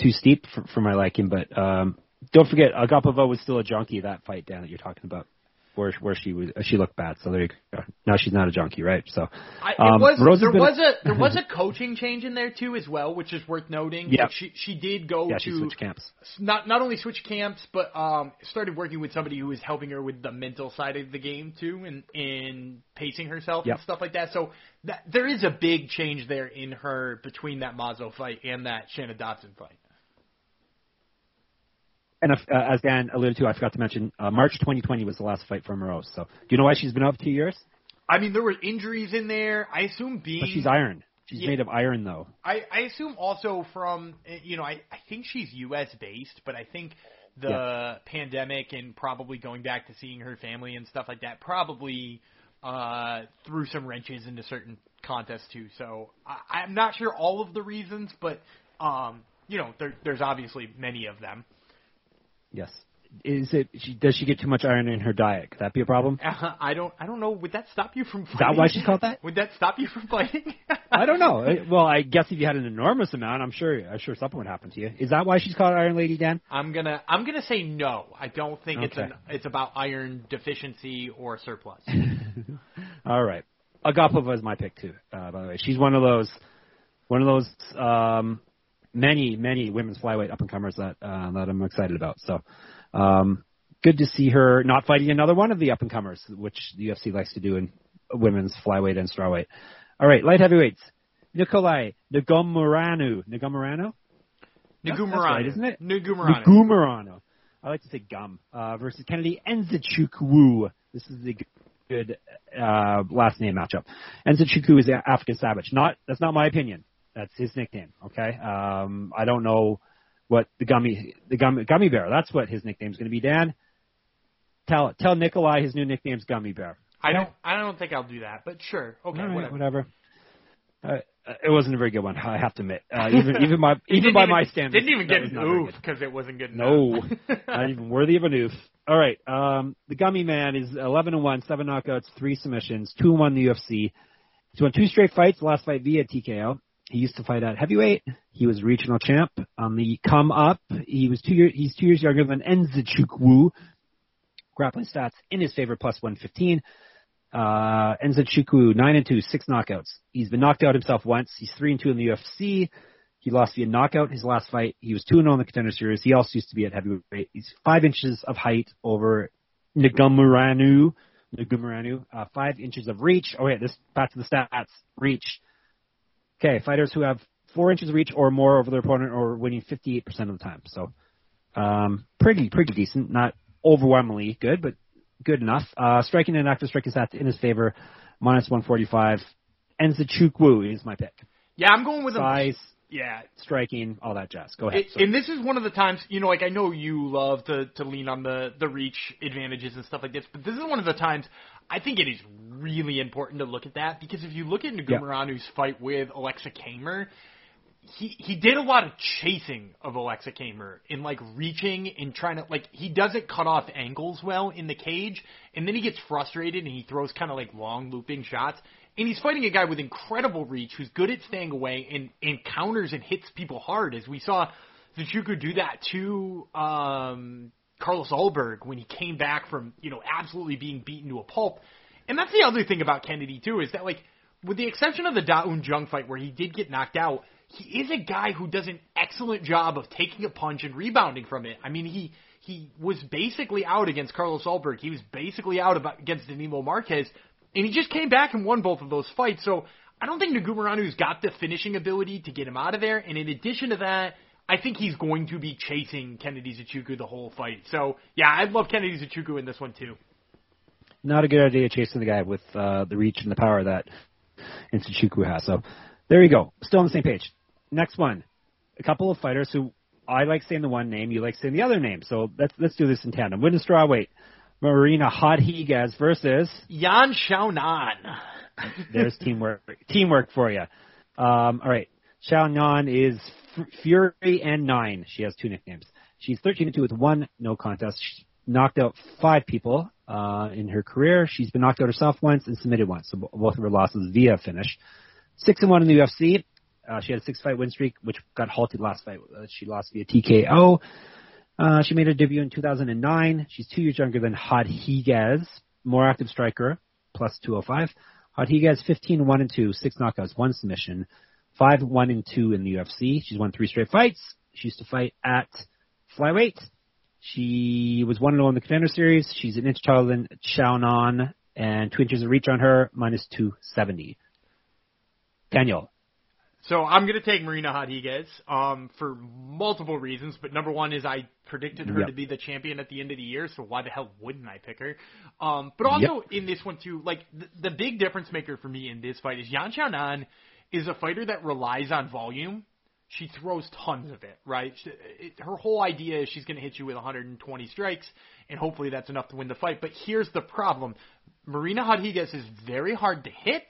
too steep for, for my liking, but um, don't forget Agapova was still a junkie that fight, down that you're talking about where where she was she looked bad. So there you go. Now she's not a junkie, right? So I, it um, was there was a there was a coaching change in there too as well, which is worth noting. Yeah, like she she did go yeah, to switch camps. Not not only switch camps, but um started working with somebody who was helping her with the mental side of the game too, and in pacing herself yep. and stuff like that. So that there is a big change there in her between that Mazo fight and that Shana Dobson fight and uh, as Dan alluded to, I forgot to mention, uh, March 2020 was the last fight for Moroz. So, do you know why she's been out two years? I mean, there were injuries in there. I assume being. But she's iron. She's yeah, made of iron, though. I, I assume also from, you know, I, I think she's U.S. based, but I think the yeah. pandemic and probably going back to seeing her family and stuff like that probably uh, threw some wrenches into certain contests too. So I, I'm not sure all of the reasons, but um, you know, there, there's obviously many of them. Yes. Is it? She, does she get too much iron in her diet? Could that be a problem? Uh, I don't. I don't know. Would that stop you from? Fighting? Is that why she's called that? Would that stop you from fighting? I don't know. Well, I guess if you had an enormous amount, I'm sure. I'm sure something would happen to you. Is that why she's called Iron Lady, Dan? I'm gonna. I'm gonna say no. I don't think okay. it's an. It's about iron deficiency or surplus. All right. Agapova is my pick too. Uh, by the way, she's one of those. One of those. Um, many, many women's flyweight up and comers that uh, that I'm excited about. So, um, good to see her not fighting another one of the up and comers, which the UFC likes to do in women's flyweight and strawweight. All right, light heavyweights. Nicolae Negumereanu. Negumereanu? Negumereanu. Right, isn't it? Negumereanu. I like to say gum. Uh, versus Kennedy Nzechukwu. This is the good uh, last name matchup. Nzechukwu is African Savage. Not that's not my opinion. That's his nickname. Okay. Um, I don't know what the gummy the gummy gummy bear. That's what his nickname's going to be. Dan, tell tell Nicolae his new nickname's Gummy Bear. I don't I don't think I'll do that, but sure. Okay, right, whatever. whatever. Uh, it wasn't a very good one. I have to admit. Uh, even even by even by even, my standards, didn't even get an oof because it wasn't good enough. No, not even worthy of an oof. All right, um, the Gummy Man is 11 and one, seven knockouts, three submissions, two and one in the UFC. He's won two straight fights. Last fight via TKO. He used to fight at heavyweight. He was regional champ. On the come up, he was two years. He's two years younger than Nzechukwu. Grappling stats in his favor, plus 115. Uh, Nzechukwu, nine and two, six knockouts. He's been knocked out himself once. He's three and two in the UFC. He lost via knockout his last fight. He was two and zero in the contender series. He also used to be at heavyweight. He's five inches of height over Negumereanu. Negumereanu, uh, five inches of reach. Oh wait, this back to the stats. Reach, Okay, fighters who have four inches of reach or more over their opponent are winning 58% of the time. So, um, pretty, pretty decent. Not overwhelmingly good, but good enough. Uh, striking and active striking stats in his favor, minus 145. Nzechukwu is my pick. Yeah, I'm going with size. Him. Yeah, striking, all that jazz. Go ahead. It, and this is one of the times, you know, like I know you love to to lean on the the reach advantages and stuff like this, but this is one of the times I think it is really important to look at that because if you look at Negumereanu's yeah. fight with Aleksa Camur, he he did a lot of chasing of Aleksa Camur in like reaching and trying to like he doesn't cut off angles well in the cage, and then he gets frustrated and he throws kind of like long looping shots. And he's fighting a guy with incredible reach who's good at staying away and, and counters and hits people hard, as we saw Zachuku do that to um, Carlos Ulberg when he came back from, you know, absolutely being beaten to a pulp. And that's the other thing about Kennedy, too, is that, like, with the exception of the Da Un Jung fight where he did get knocked out, he is a guy who does an excellent job of taking a punch and rebounding from it. I mean, he he was basically out against Carlos Ulberg. He was basically out about, against Danilo Marques, and he just came back and won both of those fights. So I don't think Negumereanu's got the finishing ability to get him out of there. And in addition to that, I think he's going to be chasing Kennedy Zechukwu the whole fight. So yeah, I'd love Kennedy Zechukwu in this one too. Not a good idea chasing the guy with uh, the reach and the power that Zechukwu has. So there you go. Still on the same page. Next one, a couple of fighters who I like saying the one name, you like saying the other name. So let's let's do this in tandem. Women's strawweight, Marina Rodriguez versus Yan Xiaonan. There's teamwork teamwork for you. Um, all right, Xiaonan is Fury and Nine. She has two nicknames. She's 13 and 2 with one no contest. She knocked out five people uh, in her career. She's been knocked out herself once and submitted once. So both of her losses via finish. Six and one in the UFC. Uh, she had a six fight win streak, which got halted last fight. Uh, she lost via TKO. Uh, she made her debut in 2009. She's two years younger than Rodriguez, more active striker, plus 205. Rodriguez 15 1 and 2, six knockouts, one submission, five 1 and 2 in the UFC. She's won three straight fights. She used to fight at flyweight. She was 1 and 0 in the contender series. She's an inch taller than Xiaonan and two inches of reach on her, minus 270. Daniel, so I'm going to take Marina Rodriguez um, for multiple reasons, but number one is I predicted her Yep. to be the champion at the end of the year, so why the hell wouldn't I pick her? Um, but also in this one too, like the, the big difference maker for me in this fight is Yan Xiaonan is a fighter that relies on volume. She throws tons of it, right? She, it, her whole idea is she's going to hit you with 120 strikes, and hopefully that's enough to win the fight. But here's the problem: Marina Rodriguez is very hard to hit.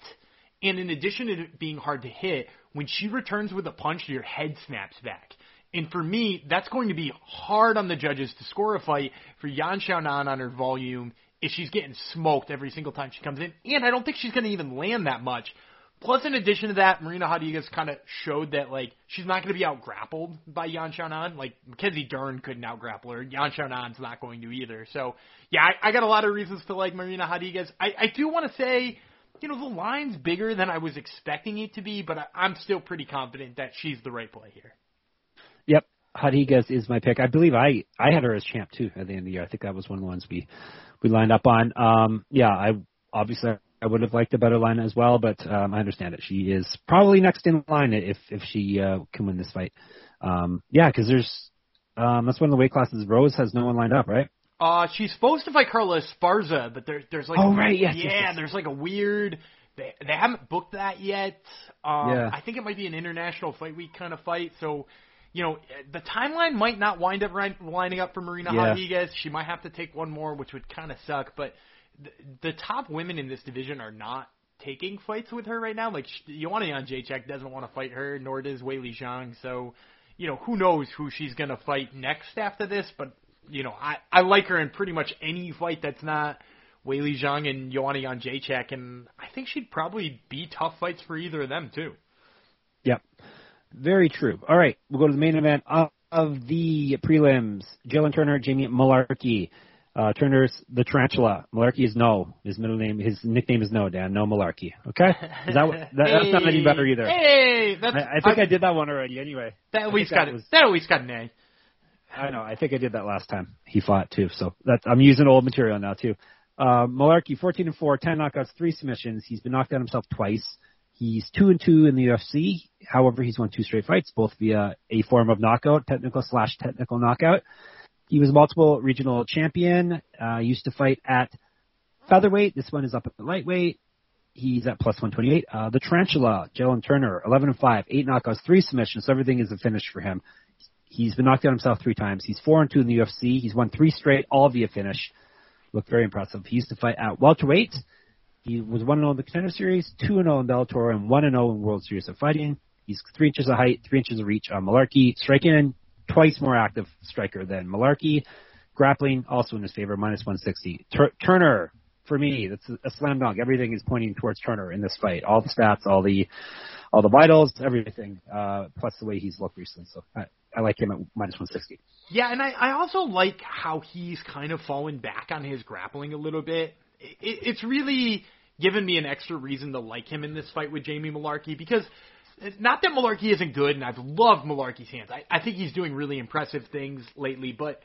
And in addition to being hard to hit, when she returns with a punch, your head snaps back. And for me, that's going to be hard on the judges to score a fight for Yan Xiaonan on her volume if she's getting smoked every single time she comes in. And I don't think she's going to even land that much. Plus, in addition to that, Marina Rodriguez kind of showed that like she's not going to be out grappled by Yan Xiaonan. Like Mackenzie Dern couldn't out grapple her. Yan Xiaonan's not going to either. So yeah, I, I got a lot of reasons to like Marina Rodriguez. I, I do want to say you know, the line's bigger than I was expecting it to be, but I, I'm still pretty confident that she's the right play here. Yep, Rodriguez is my pick. I believe I I had her as champ too at the end of the year. I think that was one of the ones we we lined up on. Um, yeah, I obviously I would have liked a better line as well, but um, I understand it. She is probably next in line if if she uh, can win this fight. Um, yeah, because there's um, that's one of the weight classes. Rose has no one lined up, right? Uh, she's supposed to fight Carla Esparza, but there, there's like Oh, a, right, yes, yeah, yes, yes. there's like a weird. They they haven't booked that yet. Um, Yeah. I think it might be an international fight week kind of fight. So, you know, the timeline might not wind up lining up for Marina Yeah. Rodriguez. She might have to take one more, which would kind of suck. But the, top women in this division are not taking fights with her right now. Like Joanna Jedrzejczyk doesn't want to fight her, nor does Wei Li Zhang. So, you know, who knows who she's gonna fight next after this? But you know, I I like her in pretty much any fight that's not Wei Li Zhang and Joanna Jedrzejczyk, and I think she'd probably be tough fights for either of them too. Yep. Very true. All right, we'll go to the main event of, of the prelims. Jalen Turner, Jamie Mullarkey. Uh, Turner's the Tarantula. Mullarkey is no. His middle name, his nickname is no, Dan. No Malarkey. Okay? Is that, that that's not any better either. Hey, that's I, I think I, did that one already. Anyway, that at least got that was- That at least got an A. I know. I think I did that last time he fought too. So that's I'm using old material now too. Uh, Mullarkey, 14 and 4, 10 knockouts, three submissions. He's been knocked out himself twice. He's two and two in the UFC. However, he's won two straight fights, both via a form of knockout, technical slash technical knockout. He was multiple regional champion. Uh, used to fight at featherweight. This one is up at lightweight. He's at plus 128. Uh, the Tarantula, Jalen Turner, 11 and 5, 8 knockouts, 3 submissions. So everything is a finish for him. He's been knocked out himself three times. He's 4 and 2 in the UFC. He's won 3 straight, all via finish. Looked very impressive. He used to fight at welterweight. He was 1 0 in the contender series, 2 0 in Bellator, and 1 0 in World Series of Fighting. He's 3 inches of height, 3 inches of reach on Mullarkey. Striking in, twice more active striker than Mullarkey. Grappling, also in his favor, minus 160. Tur- Turner, for me, that's a, slam dunk. Everything is pointing towards Turner in this fight. All the stats, all the, all the vitals, everything. Uh, plus the way he's looked recently. So I, I like him at minus 160. Yeah, and I, I also like how he's kind of fallen back on his grappling a little bit. It, it's really given me an extra reason to like him in this fight with Jamie Mullarkey because not that Mullarkey isn't good, and I've loved Mullarkey's hands. I, I think he's doing really impressive things lately, but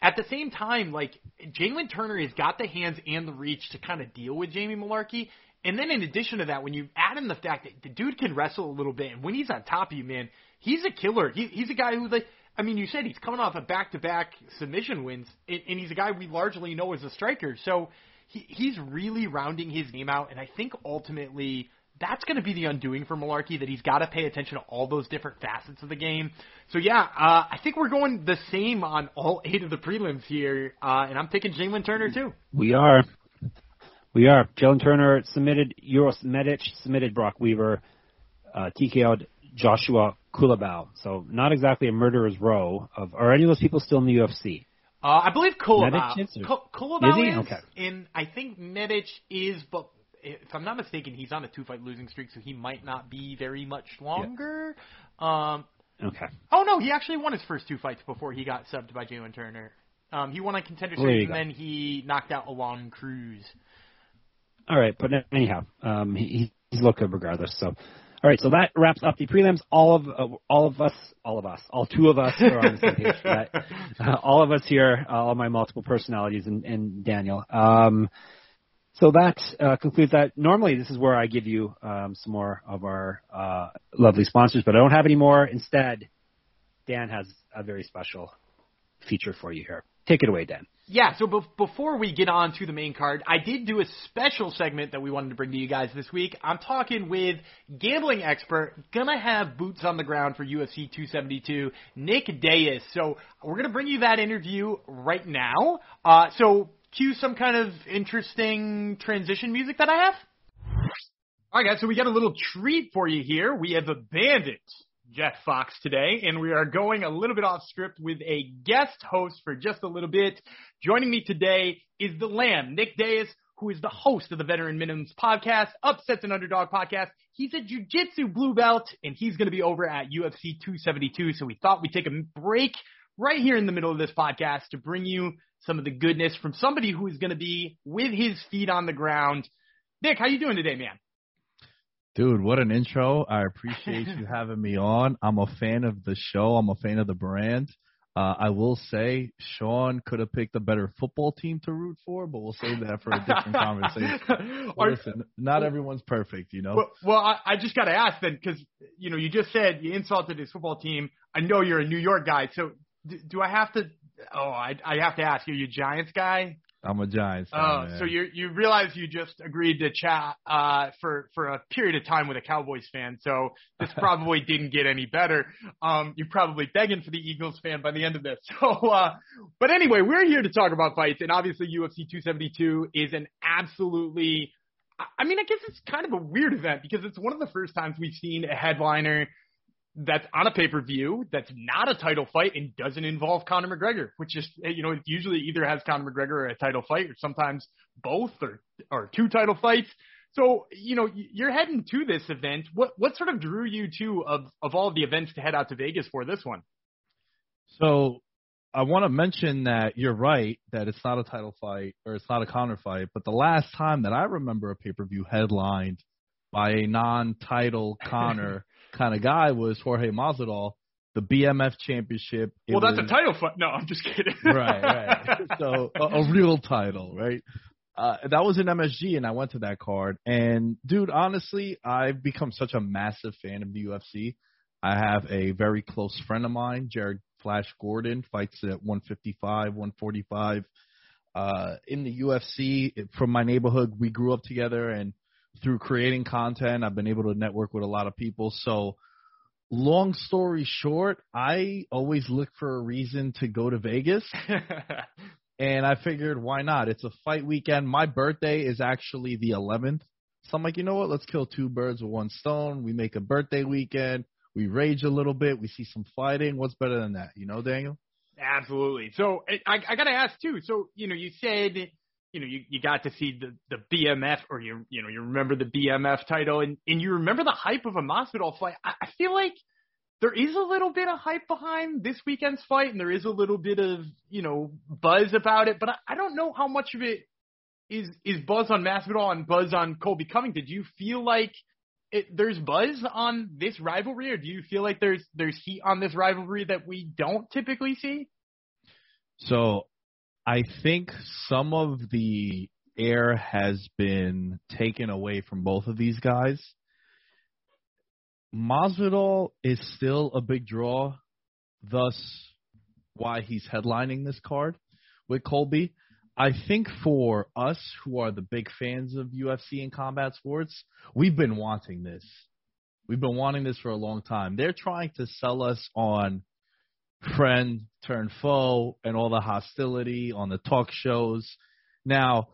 at the same time, like Jalen Turner has got the hands and the reach to kind of deal with Jamie Malarkey, And then in addition to that, when you add in the fact that the dude can wrestle a little bit, and when he's on top of you, man, he's a killer. He, he's a guy who like. I mean, you said he's coming off of back-to-back submission wins, and, and he's a guy we largely know as a striker. So he, he's really rounding his game out, and I think ultimately that's going to be the undoing for Mullarkey that he's got to pay attention to all those different facets of the game. So yeah, uh, I think we're going the same on all eight of the prelims here, uh, and I'm picking Jalen Turner too. We are. We are. Jalen Turner submitted Uros Medic, submitted Brock Weaver, uh, TKO'd Joshua Culibao. So not exactly a murderer's row of. Are any of those people still in the UFC? Uh, I believe Culibao. Medic is, or- Cul- Is he? is, Okay. and I think Medic is, but if I'm not mistaken, he's on a two-fight losing streak, so he might not be very much longer. Um, Okay. oh no, he actually won his first two fights before he got subbed by Jalen Turner. Um, he won on contender series, and then he knocked out Aalon Cruz. All right, but anyhow, um, he, he's looked good regardless. So, all right, so that wraps up the prelims. All of uh, all of us, all of us, all two of us are on the same page for that. Uh, all of us here, uh, all my multiple personalities, and, and Daniel. Um, so that uh, concludes that. Normally, this is where I give you um, some more of our uh, lovely sponsors, but I don't have any more. Instead, Dan has a very special feature for you here. Take it away, Dan. Yeah, so be- before we get on to the main card, I did do a special segment that we wanted to bring to you guys this week. I'm talking with gambling expert, gonna have boots on the ground for UFC 272, Nick Deis. So we're gonna bring you that interview right now. Uh, so cue some kind of interesting transition music that I have. All right, guys, so we got a little treat for you here. We have abandoned Jeff Fox today, and we are going a little bit off script with a guest host for just a little bit. Joining me today is the Lamb, Nick Deis, who is the host of the Veteran Minimums podcast, Upsets and Underdog podcast. He's a jujitsu blue belt, and he's going to be over at UFC 272. So we thought we'd take a break right here in the middle of this podcast to bring you some of the goodness from somebody who is going to be with his feet on the ground. Nick, how you doing today, man? Dude, what an intro. I appreciate you having me on. I'm a fan of the show. I'm a fan of the brand. Uh, I will say Sean could have picked a better football team to root for, but we'll save that for a different conversation. Are- Listen, not everyone's perfect, you know. Well, well I, I just got to ask then, because you know you just said you insulted his football team. I know you're a New York guy, so do, do I have to? Oh, I, I have to ask. Are you a Giants guy? I'm a Giants fan. Oh, man. so you you realize you just agreed to chat uh, for for a period of time with a Cowboys fan. So this probably didn't get any better. Um, you're probably begging for the Eagles fan by the end of this. So, uh, but anyway, we're here to talk about fights, and obviously UFC 272 is an absolutely. I- I mean, I guess it's kind of a weird event because it's one of the first times we've seen a headliner that's on a pay per view that's not a title fight and doesn't involve Conor McGregor, which is you know it usually either has Conor McGregor or a title fight or sometimes both or or two title fights. So you know you're heading to this event. What what sort of drew you to of of all the events to head out to Vegas for this one? So I want to mention that you're right that it's not a title fight or it's not a Conor fight, but the last time that I remember a pay per view headlined by a non-title Conor kind of guy was Jorge Masvidal, the BMF championship. Well, that's was- a title fight. No, I'm just kidding. right, right. So a, a real title, right? Uh, that was an MSG, and I went to that card. And dude, honestly, I've become such a massive fan of the UFC. I have a very close friend of mine, Jared Flash Gordon, fights at 155, 145. Uh, in the UFC, from my neighborhood, we grew up together, and through creating content, I've been able to network with a lot of people. So, long story short, I always look for a reason to go to Vegas and I figured why not? It's a fight weekend. My birthday is actually the 11th. So I'm like, you know what? Let's kill two birds with one stone. We make a birthday weekend. We rage a little bit. We see some fighting. What's better than that? You know, Daniel? Absolutely. So I, I got to ask too. So you know, you said you know you, you got to see the the BMF or you you know you remember the BMF title and and you remember the hype of a Masvidal fight. I, I feel like there is a little bit of hype behind this weekend's fight, and there is a little bit of you know buzz about it. But I, I don't know how much of it is is buzz on Masvidal and buzz on Colby Covington. Do you feel like it, there's buzz on this rivalry, or do you feel like there's there's heat on this rivalry that we don't typically see? So I think some of the air has been taken away from both of these guys. Masvidal is still a big draw, thus why he's headlining this card with Colby. I think for us who are the big fans of UFC and combat sports, we've been wanting this. We've been wanting this for a long time. They're trying to sell us on friend turn foe and all the hostility on the talk shows. Now,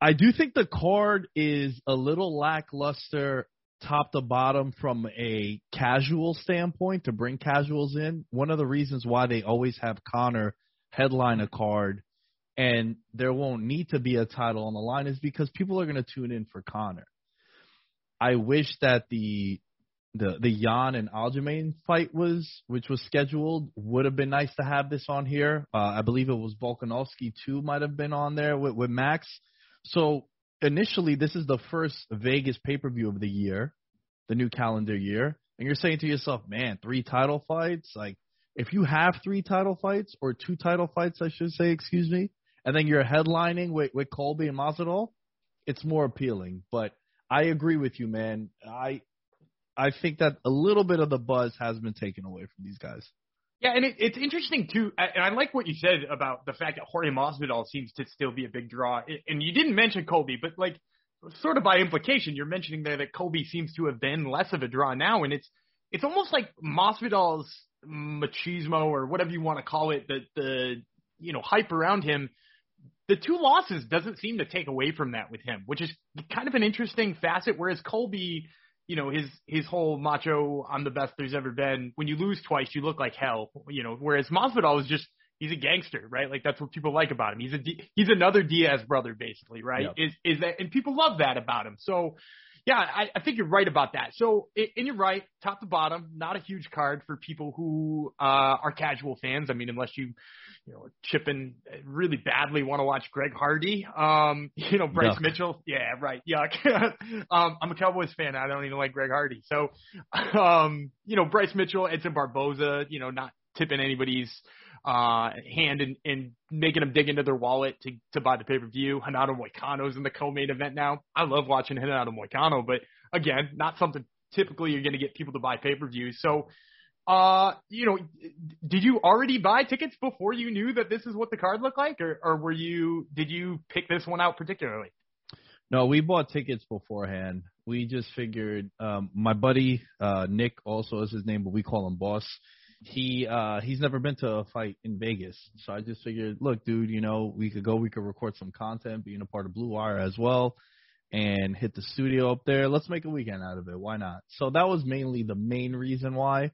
I do think the card is a little lackluster top to bottom from a casual standpoint to bring casuals in. One of the reasons why they always have Conor headline a card and there won't need to be a title on the line is because people are going to tune in for Conor. I wish that the the the Yan and Aljamain fight was which was scheduled would have been nice to have this on here. Uh, I believe it was Volkanovski too might have been on there with, with Max. So initially, this is the first Vegas pay per view of the year, the new calendar year, and you're saying to yourself, man, three title fights. Like if you have three title fights or two title fights, I should say, excuse me, and then you're headlining with with Colby and Masvidal, it's more appealing. But I agree with you, man. I I think that a little bit of the buzz has been taken away from these guys. Yeah, and it, it's interesting too, and I like what you said about the fact that Jorge Masvidal seems to still be a big draw. And you didn't mention Colby, but like sort of by implication, you're mentioning there that Colby seems to have been less of a draw now, and it's it's almost like Masvidal's machismo or whatever you want to call it, the the you know hype around him the two losses doesn't seem to take away from that with him, which is kind of an interesting facet. Whereas Colby, you know, his his whole macho, I'm the best there's ever been. When you lose twice, you look like hell. You know, whereas Masvidal is just he's a gangster, right? Like that's what people like about him. He's a he's another Diaz brother, basically, right? Yep. Is is that and people love that about him. So yeah, I, I think you're right about that. So, and you're right, top to bottom, not a huge card for people who uh, are casual fans. I mean, unless you, you know, chipping really badly want to watch Greg Hardy. Um, you know, Bryce yuck. Mitchell. Yeah, right. Yuck. um, I'm a Cowboys fan. I don't even like Greg Hardy. So, um, you know, Bryce Mitchell, Edson Barboza. You know, not tipping anybody's uh, hand and, and making them dig into their wallet to, to buy the pay per view. Renato Moicano's in the co main event now. I love watching Renato Moicano, but again, not something typically you're going to get people to buy pay per views. So, uh, you know, did you already buy tickets before you knew that this is what the card looked like, or, or were you? Did you pick this one out particularly? No, we bought tickets beforehand. We just figured um, my buddy uh, Nick also is his name, but we call him Boss he uh he's never been to a fight in Vegas. So I just figured, look, dude, you know, we could go, we could record some content, being a part of Blue Wire as well, and hit the studio up there. Let's make a weekend out of it. Why not? So that was mainly the main reason why.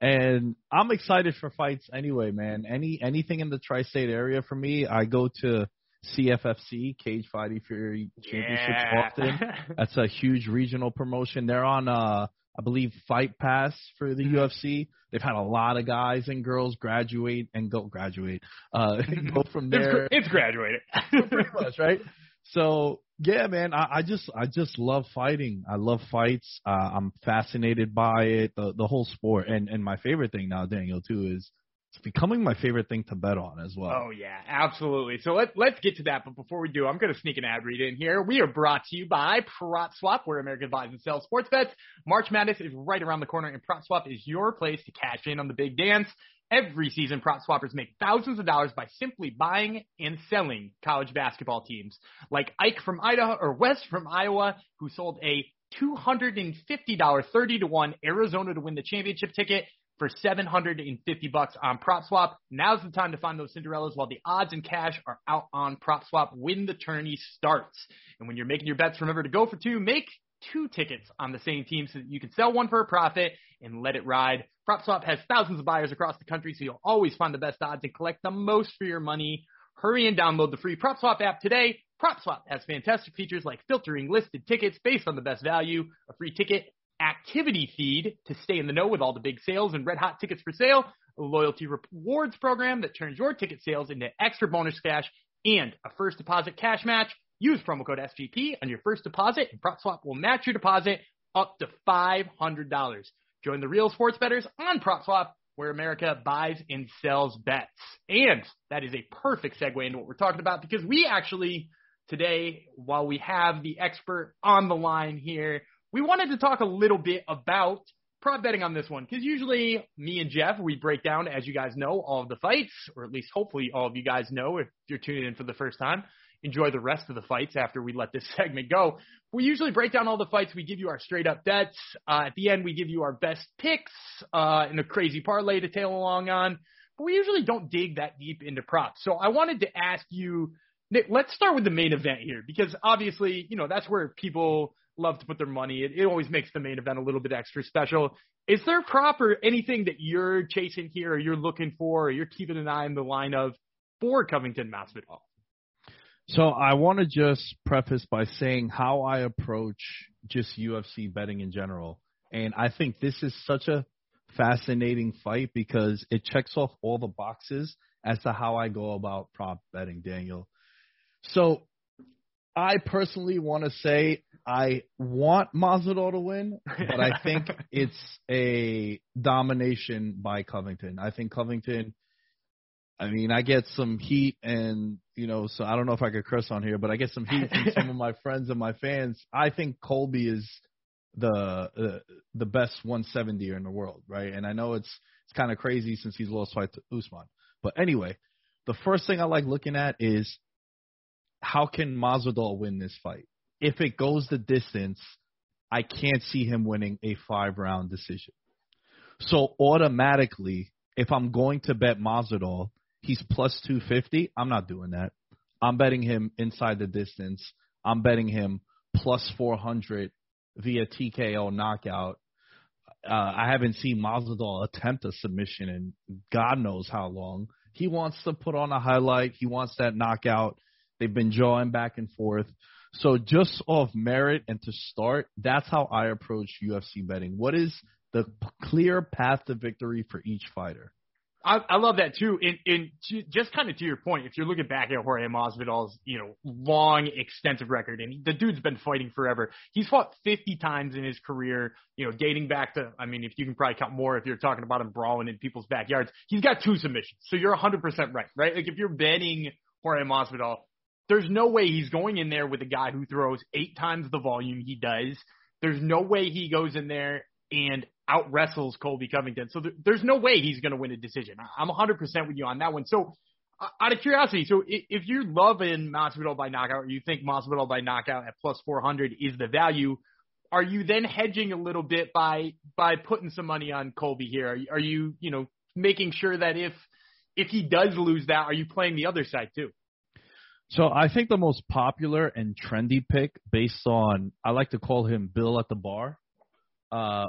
And I'm excited for fights anyway, man. Any anything in the tri-state area for me, I go to CFFC, Cage Fighting Fury Championships yeah. often. That's a huge regional promotion. They're on uh I believe Fight Pass for the mm-hmm. UFC. They've had a lot of guys and girls graduate and go graduate, uh, go from there. It's, it's graduated, pretty much, right? So yeah, man, I, I just I just love fighting. I love fights. Uh, I'm fascinated by it, the the whole sport. And and my favorite thing now, Daniel, too, is it's becoming my favorite thing to bet on as well. Oh yeah, absolutely. So let let's get to that. But before we do, I'm going to sneak an ad read in here. We are brought to you by Prop Swap, where America buys and sells sports bets. March Madness is right around the corner, and Prop Swap is your place to cash in on the big dance. Every season, prop swappers make thousands of dollars by simply buying and selling college basketball teams, like Ike from Idaho or West from Iowa, who sold a $250 30 to 1 Arizona to win the championship ticket for 750 bucks on PropSwap. Now's the time to find those Cinderellas while the odds and cash are out on PropSwap when the tourney starts. And when you're making your bets, remember to go for two. Make two tickets on the same team so that you can sell one for a profit and let it ride. PropSwap has thousands of buyers across the country, so you'll always find the best odds and collect the most for your money. Hurry and download the free PropSwap app today. PropSwap has fantastic features like filtering listed tickets based on the best value, a free ticket activity feed to stay in the know with all the big sales and red hot tickets for sale, a loyalty rewards program that turns your ticket sales into extra bonus cash, and a first deposit cash match. Use promo code SGP on your first deposit, and PropSwap will match your deposit up to $500. Join the real sports bettors on PropSwap, where America buys and sells bets. And that is a perfect segue into what we're talking about because we actually today, while we have the expert on the line here, we wanted to talk a little bit about prop betting on this one because usually me and Jeff we break down, as you guys know, all of the fights, or at least hopefully all of you guys know if you're tuning in for the first time. Enjoy the rest of the fights after we let this segment go. We usually break down all the fights. We give you our straight up bets. Uh, at the end, we give you our best picks uh, and a crazy parlay to tail along on. But we usually don't dig that deep into props. So I wanted to ask you, Nick. Let's start with the main event here because obviously, you know, that's where people love to put their money. It, it always makes the main event a little bit extra special. Is there a prop or anything that you're chasing here or you're looking for or you're keeping an eye on the line of for Covington Masvidal? So I want to just preface by saying how I approach just UFC betting in general. And I think this is such a fascinating fight because it checks off all the boxes as to how I go about prop betting, Daniel. So I personally want to say I want Masvidal to win, but I think it's a domination by Covington. I think Covington. I mean, I get some heat, and you know, so I don't know if I could curse on here, but I get some heat from some of my friends and my fans. I think Colby is the uh, the best 170er in the world, right? And I know it's it's kind of crazy since he's lost fight to Usman, but anyway, the first thing I like looking at is how can Masvidal win this fight? If it goes the distance, I can't see him winning a five round decision. So automatically, if I'm going to bet Masvidal, he's plus 250. I'm not doing that. I'm betting him inside the distance. I'm betting him plus 400 via TKO knockout. Uh, I haven't seen Masvidal attempt a submission in God knows how long. He wants to put on a highlight. He wants that knockout. They've been jawing back and forth. So just off merit and to start, that's how I approach UFC betting. What is the clear path to victory for each fighter? I, I love that too. And, and just kind of to your point, if you're looking back at Jorge Masvidal's, you know, long, extensive record, and the dude's been fighting forever. He's fought 50 times in his career, you know, dating back to, I mean, if you can probably count more if you're talking about him brawling in people's backyards. He's got two submissions. So you're 100% right, right? Like if you're betting Jorge Masvidal, there's no way he's going in there with a guy who throws eight times the volume he does. There's no way he goes in there and out wrestles Colby Covington. So th- there's no way he's going to win a decision. I'm 100% with you on that one. So uh, out of curiosity, so if, if you're loving Masvidal by knockout, or you think Masvidal by knockout at plus 400 is the value, are you then hedging a little bit by by putting some money on Colby here? Are you, are you you know making sure that if if he does lose that, are you playing the other side too? So I think the most popular and trendy pick, based on I like to call him Bill at the bar. Uh,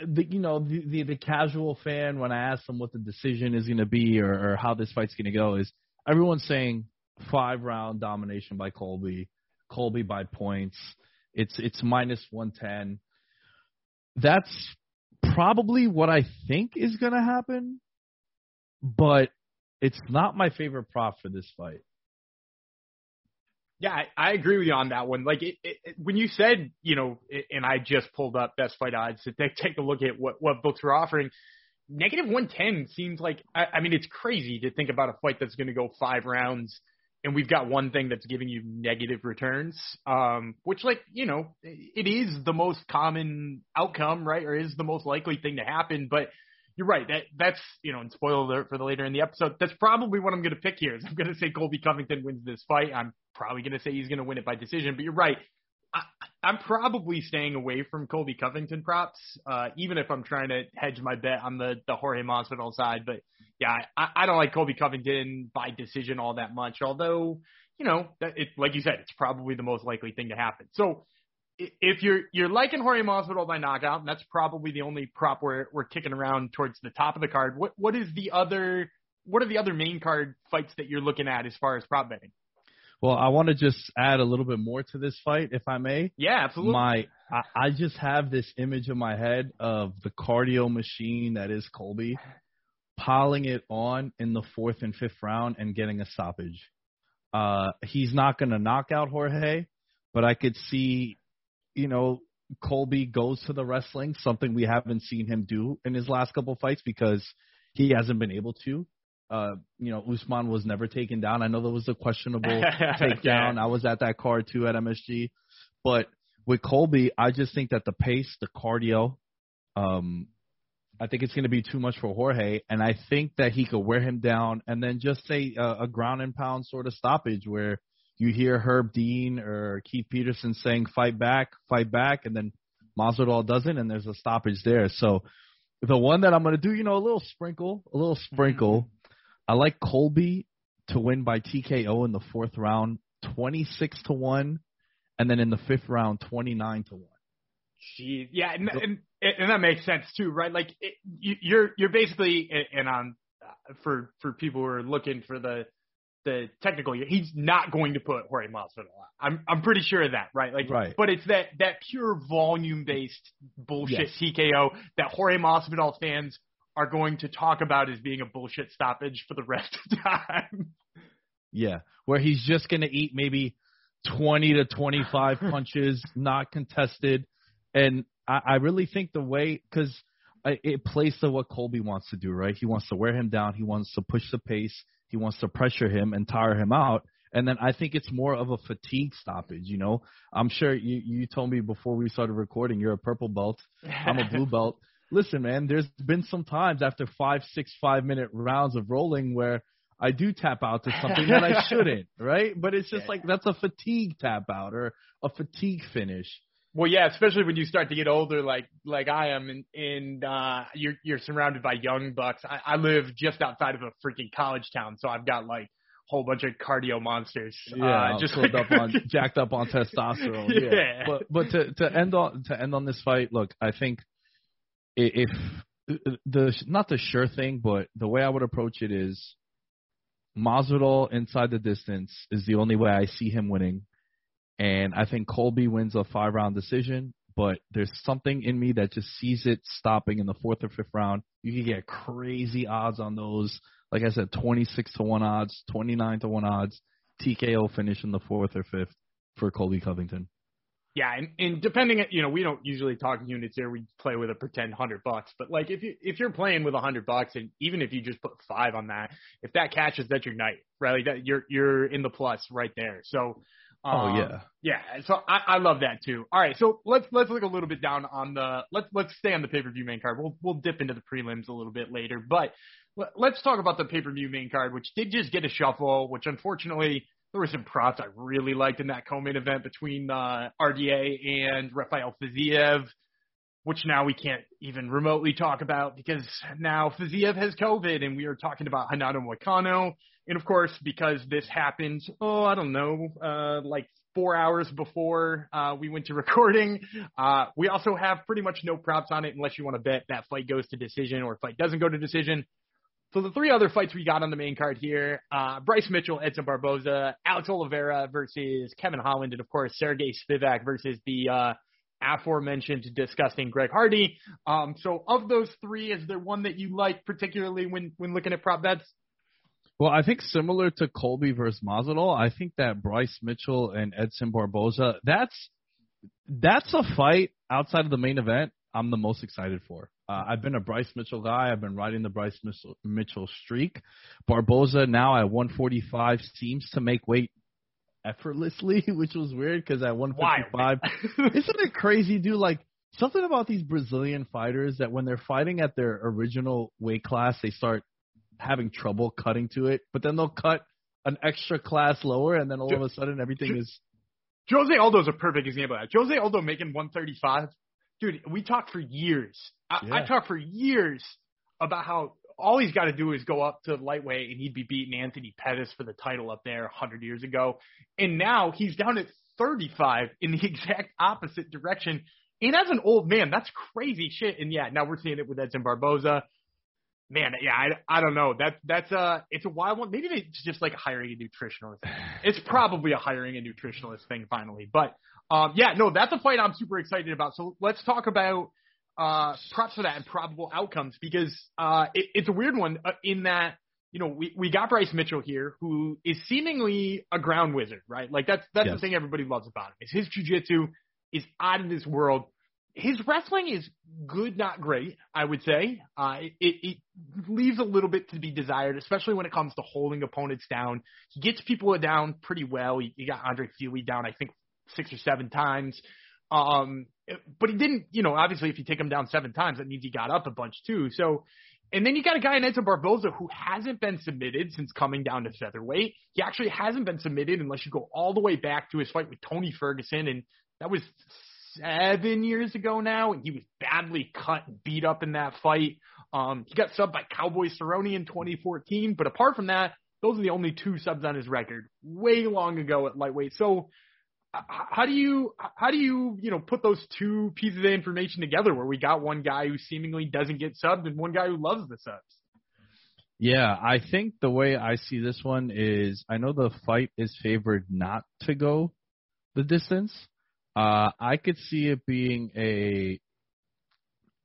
the you know the, the the casual fan when I ask them what the decision is going to be or, or how this fight's going to go is everyone's saying five round domination by Colby, Colby by points. It's it's minus one ten. That's probably what I think is going to happen, but it's not my favorite prop for this fight. Yeah, I, agree with you on that one. Like it, it, when you said, you know, and I just pulled up best fight odds to take, take a look at what what books were offering. Negative one ten seems like I, I mean it's crazy to think about a fight that's going to go five rounds, and we've got one thing that's giving you negative returns. Um, which like you know it is the most common outcome, right, or is the most likely thing to happen, but you're right. That that's you know, and spoiler alert for the later in the episode. That's probably what I'm going to pick here. Is I'm going to say Colby Covington wins this fight. I'm probably going to say he's going to win it by decision. But you're right. I, I'm probably staying away from Colby Covington props, uh, even if I'm trying to hedge my bet on the the Jorge Masvidal side. But yeah, I, I don't like Colby Covington by decision all that much. Although you know, that it, like you said, it's probably the most likely thing to happen. So if you're you're liking Jorge Masvidal by knockout, and that's probably the only prop we're we're kicking around towards the top of the card. What what is the other what are the other main card fights that you're looking at as far as prop betting? Well, I want to just add a little bit more to this fight, if I may. Yeah, absolutely. My I, I just have this image in my head of the cardio machine that is Colby, piling it on in the fourth and fifth round and getting a stoppage. Uh, he's not going to knock out Jorge, but I could see you know, Colby goes to the wrestling, something we haven't seen him do in his last couple fights because he hasn't been able to. uh, you know, Usman was never taken down. I know there was a questionable takedown. Yeah. I was at that card too at MSG, but with Colby, I just think that the pace, the cardio, um, I think it's going to be too much for Jorge, and I think that he could wear him down, and then just say a, a ground and pound sort of stoppage where you hear Herb Dean or Keith Peterson saying "fight back, fight back," and then Masvidal doesn't, and there's a stoppage there. So the one that I'm going to do, you know, a little sprinkle, a little sprinkle. Mm-hmm. I like Colby to win by TKO in the fourth round, 26 to one, and then in the fifth round, 29 to one. Jeez, yeah, and, and and that makes sense too, right? Like it, you, you're you're basically and on for for people who are looking for the the technical, he's not going to put Jorge Masvidal. I'm I'm pretty sure of that, right? Like, Right. But it's that that pure volume based bullshit Yes. TKO that Jorge Masvidal fans are going to talk about as being a bullshit stoppage for the rest of time. Yeah, where he's just going to eat maybe 20 to 25 punches, not contested. And I, I really think the way, because uh, it plays to what Colby wants to do, right? He wants to wear him down. He wants to push the pace. He wants to pressure him and tire him out. And then I think it's more of a fatigue stoppage, you know? I'm sure you, you told me before we started recording, you're a purple belt. I'm a blue belt. Listen, man, there's been some times after five, six, five minute rounds of rolling where I do tap out to something that I shouldn't, right? But it's just like that's a fatigue tap out or a fatigue finish. Well, yeah, especially when you start to get older, like like I am, and and uh, you're you're surrounded by young bucks. I, I live just outside of a freaking college town, so I've got like a whole bunch of cardio monsters. uh, just like, up on jacked up on testosterone. Yeah. Yeah. But but to to end on to end on this fight, look, I think i- if the not the sure thing, but the way I would approach it is Masvidal inside the distance is the only way I see him winning, and I think Colby wins a five round decision. But there's something in me that just sees it stopping in the fourth or fifth round. You can get crazy odds on those. Like I said, 26 to 1 odds, 29 to 1 odds. TKO finish in the fourth or fifth for Colby Covington. Yeah, and, and depending, you know, we don't usually talk units here. We play with a pretend hundred bucks. But like, if you if you're playing with a hundred bucks, and even if you just put five on that, if that catches, that's your night, right? Like that, you're you're in the plus right there. So, Oh, um, yeah. yeah. So I, I love that too. All right, so let's let's look a little bit down on the let's let's stay on the pay per view main card. We'll we'll dip into the prelims a little bit later, but let- let's talk about the pay per view main card, which did just get a shuffle, which unfortunately there were some props I really liked in that co-main event between uh, RDA and Rafael Fiziev, which now we can't even remotely talk about because now Fiziev has COVID and we are talking about Renato Moicano. And of course, because this happened, oh, I don't know, uh, like four hours before uh, we went to recording, uh, we also have pretty much no props on it unless you want to bet that fight goes to decision or fight doesn't go to decision. So the three other fights we got on the main card here, uh, Bryce Mitchell, Edson Barboza, Alex Oliveira versus Kevin Holland, and of course Sergey Spivak versus the uh, aforementioned disgusting Greg Hardy. Um, so of those three, is there one that you like particularly when when looking at prop bets? Well, I think similar to Colby versus Masvidal, I think that Bryce Mitchell and Edson Barboza, that's that's a fight outside of the main event I'm the most excited for. Uh, I've been a Bryce Mitchell guy. I've been riding the Bryce Mitchell, Mitchell streak. Barboza now at 145 seems to make weight effortlessly, which was weird because at 155, isn't it crazy, dude? Like something about these Brazilian fighters that when they're fighting at their original weight class, they start having trouble cutting to it, but then they'll cut an extra class lower, and then all of a sudden everything is. Jose Aldo's a perfect example of that. Jose Aldo making 135. Dude, we talked for years. I, I talked for years about how all he's got to do is go up to lightweight and he'd be beating Anthony Pettis for the title up there 100 years ago. And now he's down at 35 in the exact opposite direction. And as an old man, that's crazy shit. And yeah, now we're seeing it with Edson Barboza. Man, yeah, I, I don't know. That's that's a it's a wild one. Maybe it's just like hiring a nutritionist. It's probably a hiring a nutritionist thing finally. But um yeah, no, that's a fight I'm super excited about. So let's talk about uh props for that and probable outcomes because uh it, it's a weird one uh, in that you know we we got Bryce Mitchell here who is seemingly a ground wizard, right? Like that's that's Yes. the thing everybody loves about him. Is his jujitsu is out of this world. His wrestling is good, not great. I would say uh, it, it leaves a little bit to be desired, especially when it comes to holding opponents down. He gets people down pretty well. He, he got Andre Fili down, I think, six or seven times. Um, but he didn't, you know, obviously if you take him down seven times, that means he got up a bunch too. So, and then you got a guy in Edson Barboza who hasn't been submitted since coming down to featherweight. He actually hasn't been submitted unless you go all the way back to his fight with Tony Ferguson, and that was seven years ago now, and he was badly cut and beat up in that fight. Um, he got subbed by Cowboy Cerrone in 2014, but apart from that, those are the only two subs on his record way long ago at lightweight. So how do you how do you you know put those two pieces of information together where we got one guy who seemingly doesn't get subbed and one guy who loves the subs? Yeah, I think the way I see this one is I know the fight is favored not to go the distance, uh, I could see it being a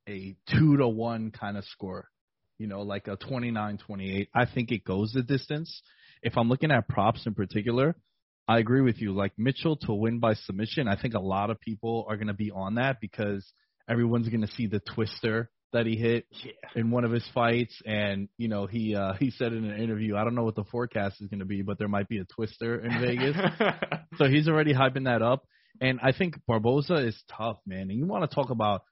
a two to one kind of score, you know, like a 29-28. I think it goes the distance. If I'm looking at props in particular, I agree with you. Like Mitchell to win by submission, I think a lot of people are going to be on that because everyone's going to see the twister that he hit yeah. in one of his fights and you know he uh he said in an interview I don't know what the forecast is going to be but there might be a twister in Vegas so he's already hyping that up and I think Barboza is tough, man. And you want to talk about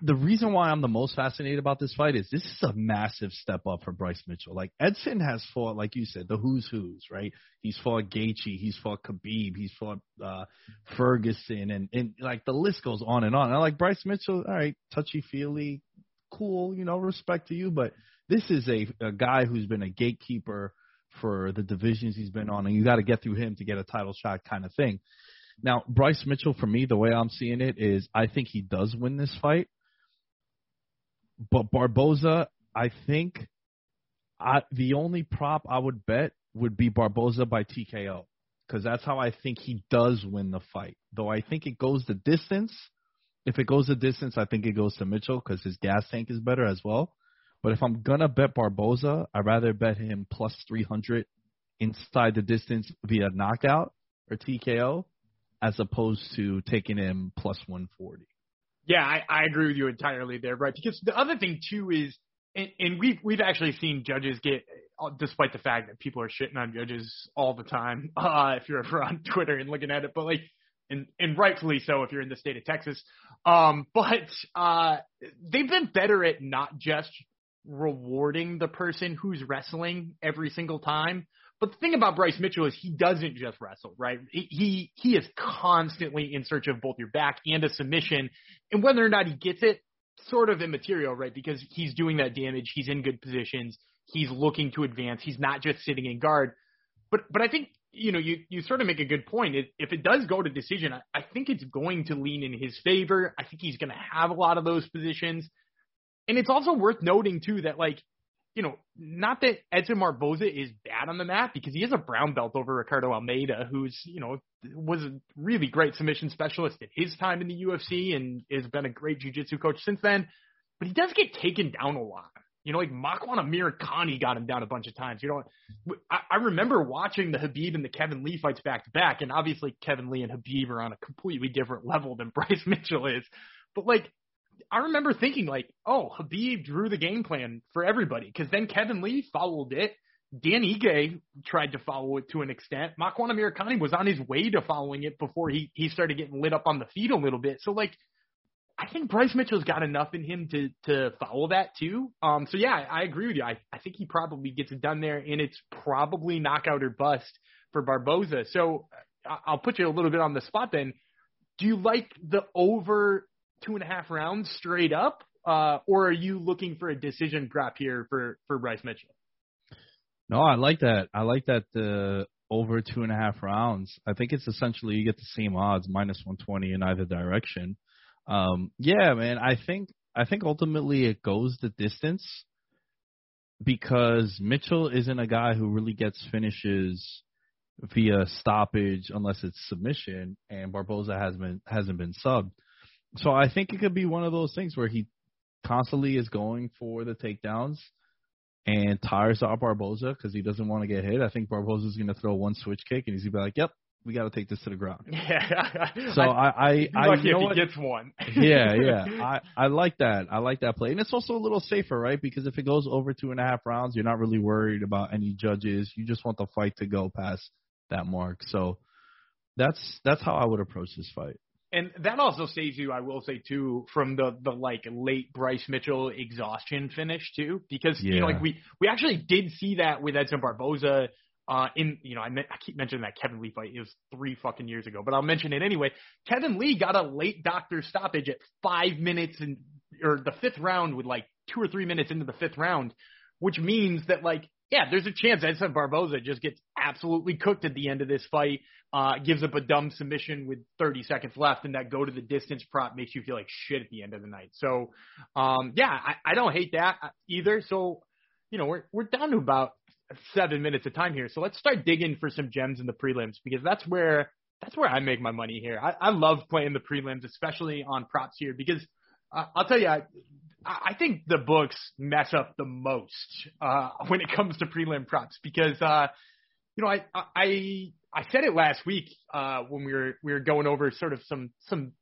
the reason why I'm the most fascinated about this fight is this is a massive step up for Bryce Mitchell. Like Edson has fought, like you said, the who's who's, right? He's fought Gaethje, he's fought Khabib, he's fought uh, Ferguson, and and like the list goes on and on. I like Bryce Mitchell, all right, touchy feely, cool, you know, respect to you, but this is a, a guy who's been a gatekeeper for the divisions he's been on, and you got to get through him to get a title shot, kind of thing. Now, Bryce Mitchell, for me, the way I'm seeing it is I think he does win this fight. But Barboza, I think I, the only prop I would bet would be Barboza by TKO because that's how I think he does win the fight. Though I think it goes the distance. If it goes the distance, I think it goes to Mitchell because his gas tank is better as well. But if I'm gonna bet Barboza, I'd rather bet him plus 300 inside the distance via knockout or TKO as opposed to taking him plus 140. Yeah, I, I agree with you entirely there, right? Because the other thing too is, and, and we've we've actually seen judges get, uh, despite the fact that people are shitting on judges all the time, uh, if you're ever on Twitter and looking at it, but like, and and rightfully so if you're in the state of Texas. Um, but uh, they've been better at not just rewarding the person who's wrestling every single time, but the thing about Bryce Mitchell is he doesn't just wrestle, right? He he is constantly in search of both your back and a submission, and whether or not he gets it, sort of immaterial, right? Because he's doing that damage, he's in good positions, he's looking to advance, he's not just sitting in guard. But but I think you know you you sort of make a good point. If it does go to decision, I, I think it's going to lean in his favor. I think he's going to have a lot of those positions. And it's also worth noting too that like you know, not that Edson Barboza is bad on the mat because he is a brown belt over Ricardo Almeida, who's, you know, was a really great submission specialist at his time in the UFC and has been a great jiu-jitsu coach since then. But he does get taken down a lot. You know, like Makwan Amirkhani got him down a bunch of times. You know, I, I remember watching the Khabib and the Kevin Lee fights back to back, and obviously Kevin Lee and Khabib are on a completely different level than Bryce Mitchell is. But like I remember thinking like, oh, Khabib drew the game plan for everybody because then Kevin Lee followed it. Dan Ige tried to follow it to an extent. Makwan Amirkhani was on his way to following it before he he started getting lit up on the feet a little bit. So like, I think Bryce Mitchell's got enough in him to to follow that too. Um, so yeah, I, I agree with you. I I think he probably gets it done there, and it's probably knockout or bust for Barboza. So I'll put you a little bit on the spot then. Do you like the over two and a half rounds straight up, uh, or are you looking for a decision drop here for for Bryce Mitchell? No, I like that. I like that the uh, over two and a half rounds. I think it's essentially you get the same odds, minus one twenty in either direction. Um, yeah, man. I think I think ultimately it goes the distance because Mitchell isn't a guy who really gets finishes via stoppage unless it's submission, and Barboza has been hasn't been subbed. So I think it could be one of those things where he constantly is going for the takedowns and tires out Barboza because he doesn't want to get hit. I think Barboza is going to throw one switch kick and he's going to be like, "Yep, we got to take this to the ground. Yeah. So I, I, I, lucky you know if what? he gets one. yeah, yeah. I, I like that. I like that play. And it's also a little safer, right? Because if it goes over two and a half rounds, you're not really worried about any judges. You just want the fight to go past that mark. So that's that's how I would approach this fight. And that also saves you, I will say too, from the the like late Bryce Mitchell exhaustion finish too, because you know like we we actually did see that with Edson Barboza. Uh, in you know, I, me- I keep mentioning that Kevin Lee fight. It was three fucking years ago, but I'll mention it anyway. Kevin Lee got a late doctor stoppage at five minutes and or the fifth round with like two or three minutes into the fifth round, which means that like yeah, there's a chance Edson Barboza just gets absolutely cooked at the end of this fight uh, gives up a dumb submission with 30 seconds left, and that go to the distance prop makes you feel like shit at the end of the night. So, um, yeah, I, I don't hate that either. So, you know, we're we're down to about seven minutes of time here. So let's start digging for some gems in the prelims because that's where that's where I make my money here. I, I love playing the prelims, especially on props here, because uh, I'll tell you, I, I think the books mess up the most uh, when it comes to prelim props because uh, you know I I I said it last week uh, when we were we were going over sort of some some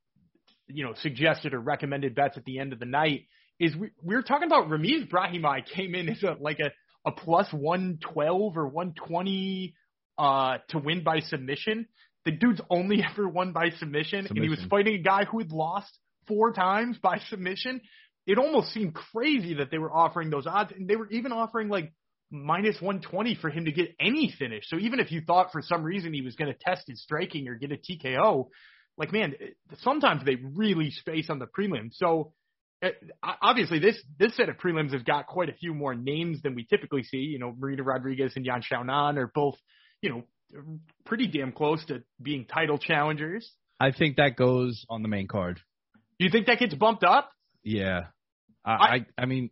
you know suggested or recommended bets at the end of the night is we, we were talking about Ramiz Brahimaj came in as a like a a plus 112 or 120 uh to win by submission. The dude's only ever won by submission, and he was fighting a guy who had lost four times by submission. It almost seemed crazy that they were offering those odds, and they were even offering like minus 120 for him to get any finish. So even if you thought for some reason he was going to test his striking or get a TKO, like man, sometimes they really space on the prelims. So uh, obviously this this set of prelims has got quite a few more names than we typically see. You know, Marina Rodriguez and Yan Xiaonan are both, you know, pretty damn close to being title challengers. I think that goes on the main card. Do you think that gets bumped up? Yeah. I, I- I I mean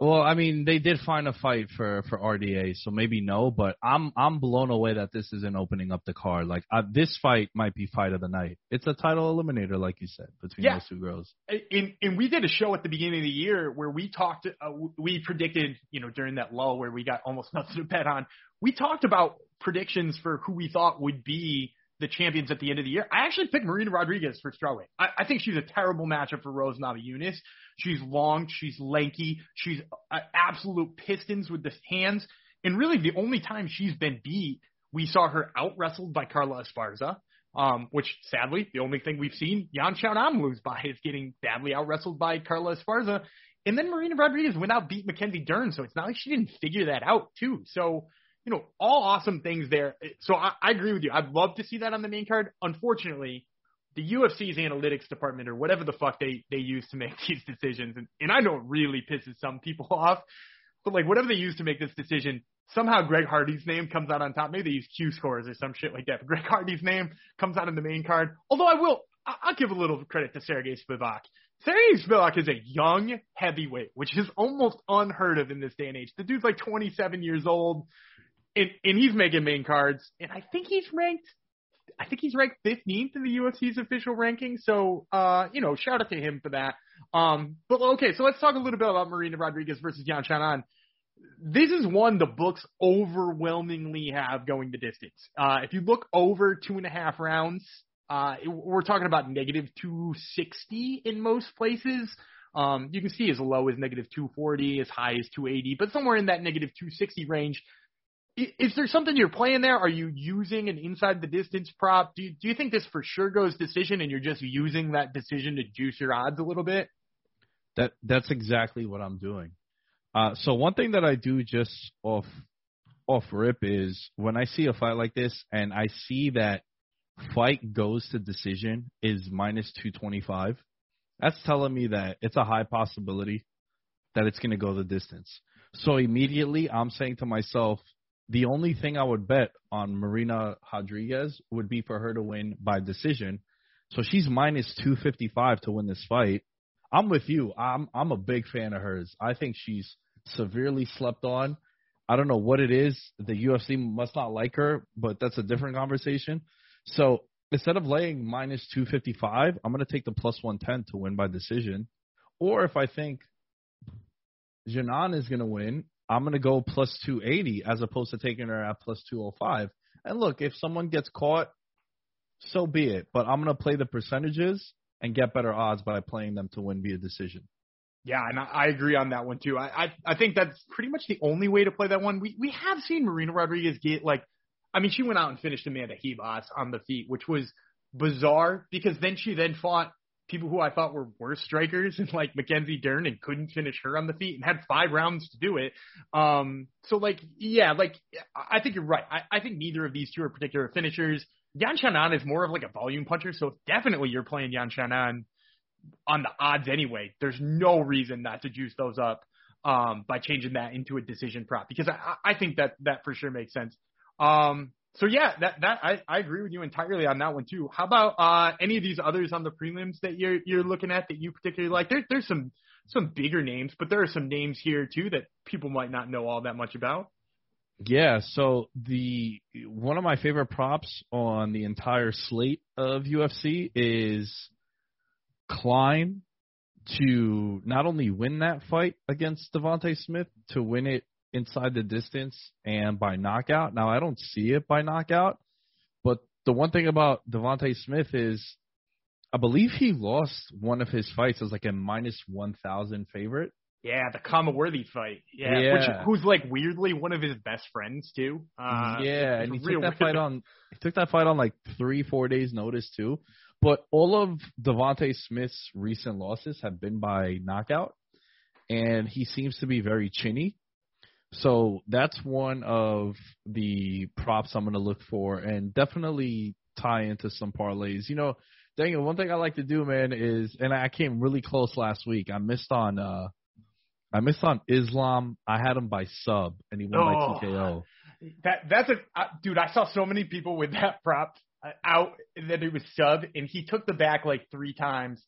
well, I mean they did find a fight for for RDA, so maybe no, but I'm I'm blown away that this isn't opening up the card. Like uh, this fight might be fight of the night. It's a title eliminator like you said between Yeah. those two girls. and, and we did a show at the beginning of the year where we talked, uh, we predicted, you know, during that lull where we got almost nothing to bet on, we talked about predictions for who we thought would be the champions at the end of the year. I actually picked Marina Rodriguez for strawweight. I, I think she's a terrible matchup for Rose Namajunas. She's long, she's lanky, she's uh, absolute pistons with the hands. And really, the only time she's been beat, we saw her out wrestled by Carla Esparza um, which sadly, the only thing we've seen Yan Xiaonan lose by is getting badly out wrestled by Carla Esparza. And then Marina Rodriguez went out beat Mackenzie Dern, so it's not like she didn't figure that out too. So, you know, all awesome things there. So I, I agree with you. I'd love to see that on the main card. Unfortunately, the UFC's analytics department or whatever the fuck they they use to make these decisions, and, and I know it really pisses some people off, but like whatever they use to make this decision, somehow Greg Hardy's name comes out on top. Maybe they use Q scores or some shit like that. But Greg Hardy's name comes out in the main card. Although I will, I- I'll give a little credit to Sergey Spivak. Sergey Spivak is a young heavyweight, which is almost unheard of in this day and age. The dude's like 27 years old, and, and he's making main cards. And I think he's ranked, I think he's ranked 15th in the UFC's official ranking. So, uh, you know, shout out to him for that. Um, but okay, so let's talk a little bit about Marina Rodriguez versus Yan Xiaonan this is one the books overwhelmingly have going the distance. Uh, if you look over two and a half rounds, uh, we're talking about negative 260 in most places. Um, you can see as low as negative 240, as high as 280, but somewhere in that negative 260 range. Is there something you're playing there? Are you using an inside the distance prop? Do you, do you think this for sure goes decision and you're just using that decision to juice your odds a little bit? That that's exactly what I'm doing. Uh, so one thing that I do just off off rip is when I see a fight like this and I see that fight goes to decision is minus two twenty five. That's telling me that it's a high possibility that it's going to go the distance. So immediately I'm saying to myself, the only thing I would bet on Marina Rodriguez would be for her to win by decision. So she's minus 255 to win this fight. I'm with you. I'm I'm a big fan of hers. I think she's severely slept on. I don't know what it is. The UFC must not like her, but that's a different conversation. So instead of laying minus 255, I'm going to take the plus 110 to win by decision. Or if I think Janan is going to win, I'm going to go plus 280 as opposed to taking her at plus 205. And look, if someone gets caught, so be it. But I'm gonna play the percentages and get better odds by playing them to win via decision. Yeah, and I, agree on that one too. I, I I think that's pretty much the only way to play that one. We we have seen Marina Rodriguez get like, I mean, she went out and finished Amanda Ribas on the feet, which was bizarre because then she then fought people who I thought were worse strikers and like Mackenzie Dern and couldn't finish her on the feet and had five rounds to do it. Um, so like, yeah, like I think you're right. I, I think neither of these two are particular finishers. Yan Xiaonan is more of like a volume puncher, so definitely you're playing Yan Xiaonan on the odds anyway. There's no reason not to juice those up um, by changing that into a decision prop because I, I think that that for sure makes sense. Um, so yeah, that that I, I agree with you entirely on that one too. How about uh, any of these others on the prelims that you're you're looking at that you particularly like? There, there's some some bigger names, but there are some names here too that people might not know all that much about. Yeah, so the one of my favorite props on the entire slate of UFC is Klein to not only win that fight against Devonte Smith, to win it inside the distance and by knockout. Now I don't see it by knockout, but the one thing about Devonte Smith is I believe he lost one of his fights as like a minus one thousand favorite. Yeah, the Khama Worthy fight. Yeah, Yeah. Which, who's like weirdly one of his best friends too. Uh, yeah, and he took that weird. fight on he took that fight on like three, four days notice too. But all of Devonte Smith's recent losses have been by knockout, and he seems to be very chinny. So that's one of the props I'm going to look for, and definitely tie into some parlays. You know, Daniel, one thing I like to do, man, is and I came really close last week. I missed on uh I missed on Islam. I had him by sub, and he won Oh. by TKO. That that's a uh, dude. I saw so many people with that prop uh, out that it was sub, and he took the back like three times,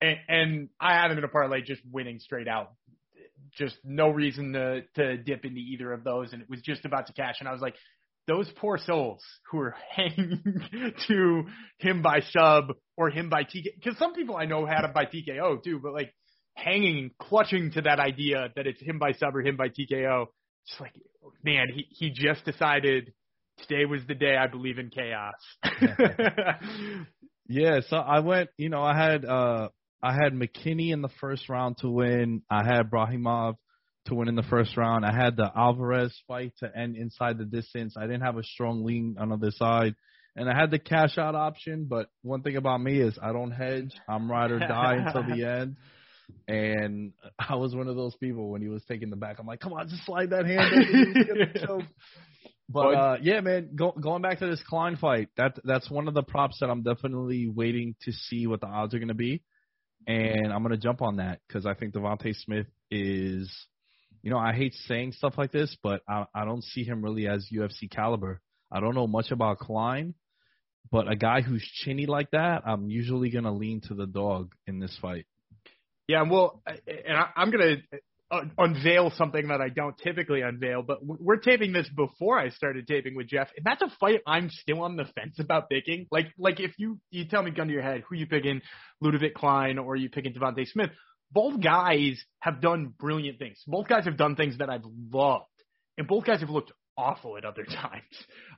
and and I had him in a parlay just winning straight out. Just no reason to to dip into either of those, and it was just about to cash, and I was like, those poor souls who are hanging to him by sub or him by TK, because some people I know had him by TKO too, but like hanging, clutching to that idea that it's him by sub or him by TKO. Just like, man, he he just decided today was the day I believe in chaos. Yeah, so I went. You know, I had uh I had McKinney in the first round to win. I had Brahimov to win in the first round. I had the Alvarez fight to end inside the distance. I didn't have a strong lean on the other side. And I had the cash out option, but one thing about me is I don't hedge. I'm ride or die until the end. And I was one of those people when he was taking the back. I'm like, come on, just slide that hand. over. He's gonna choke. But uh, yeah, man, go, going back to this Klein fight, that that's one of the props that I'm definitely waiting to see what the odds are going to be, and I'm going to jump on that because I think Devonte Smith is, you know, I hate saying stuff like this, but I I don't see him really as UFC caliber. I don't know much about Klein, but a guy who's chinny like that, I'm usually going to lean to the dog in this fight. Yeah, well, and I, I'm gonna uh, unveil something that I don't typically unveil, but we're taping this before I started taping with Jeff, and that's a fight I'm still on the fence about picking. Like, like if you you tell me gun to your head who you picking, Ludovit Klein or you picking Devonte Smith, both guys have done brilliant things. Both guys have done things that I've loved, and both guys have looked awful at other times.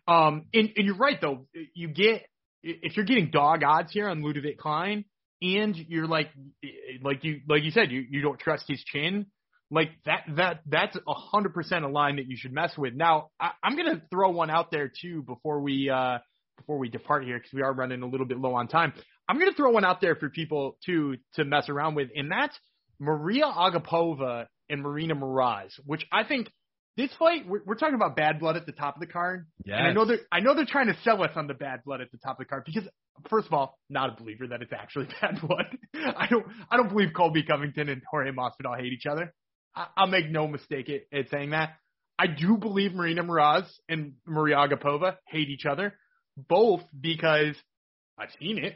Um, and, and you're right though, you get if you're getting dog odds here on Ludovit Klein and you're like like you like you said you you don't trust his chin like that that that's a hundred percent a line that you should mess with now I, i'm gonna throw one out there too before we uh before we depart here because we are running a little bit low on time i'm gonna throw one out there for people to to mess around with and that's maria agapova and marina Moroz, which i think this fight we're, we're talking about bad blood at the top of the card Yeah, and I know they're I know they're trying to sell us on the bad blood at the top of the card because first of all, not a believer that it's actually bad blood. I don't I don't believe Colby Covington and Jorge Masvidal hate each other. I'll make no mistake at, at saying that. I do believe Marina Moroz and Maria Agapova hate each other, both because I've seen it.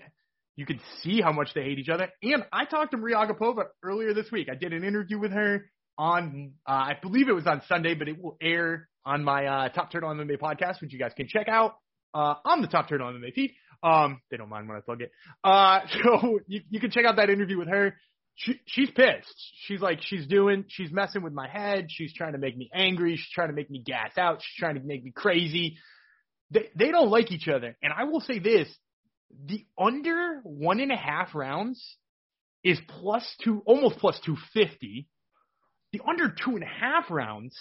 You can see how much they hate each other. And I talked to Maria Agapova earlier this week. I did an interview with her on, uh, I believe it was on Sunday, but it will air on my uh, Top Turtle MMA podcast, which you guys can check out uh, on the Top Turtle on MMA feed. Um, they don't mind when I plug it. Uh, so you, you can check out that interview with her. She, she's pissed. She's like, she's doing, she's messing with my head. She's trying to make me angry. She's trying to make me gas out. She's trying to make me crazy. they they don't like each other. And I will say this: the under one and a half rounds is plus two, almost plus two fifty. The under two and a half rounds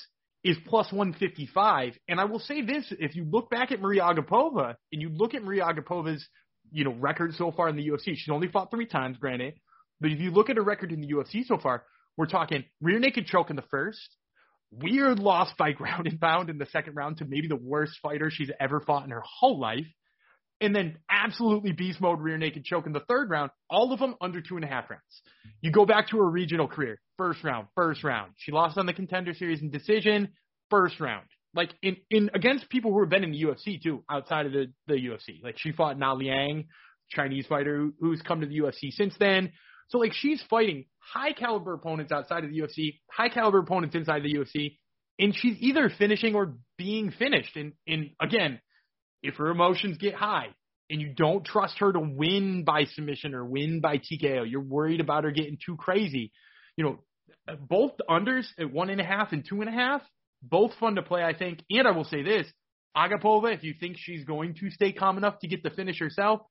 is plus 155. And I will say this, if you look back at Maria Agapova and you look at Maria Agapova's, you know, record so far in the UFC, she's only fought three times, granted. But if you look at her record in the UFC so far, we're talking rear naked choke in the first, weird loss by ground and pound in the second round to maybe the worst fighter she's ever fought in her whole life. And then absolutely beast mode rear naked choke in the third round, all of them under two and a half rounds. You go back to her regional career, first round, first round. She lost on the contender series in decision, first round. Like in, in against people who have been in the UFC too, outside of the, the UFC. Like she fought Na Liang, Chinese fighter who, who's come to the UFC since then. So like she's fighting high caliber opponents outside of the UFC, high caliber opponents inside the UFC, and she's either finishing or being finished. And and again, if her emotions get high and you don't trust her to win by submission or win by TKO, you're worried about her getting too crazy. You know, both unders at one and a half and two and a half, both fun to play, I think. And I will say this, Agapova, if you think she's going to stay calm enough to get the finish herself,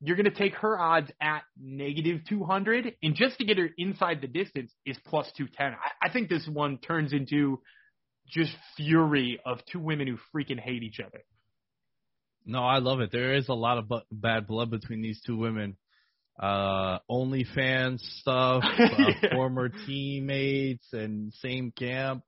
you're going to take her odds at negative 200, and just to get her inside the distance is plus 210. I, I think this one turns into just fury of two women who freaking hate each other. No, I love it. There is a lot of bu- bad blood between these two women. Uh, OnlyFans stuff, uh, Yeah. former teammates, and same camp.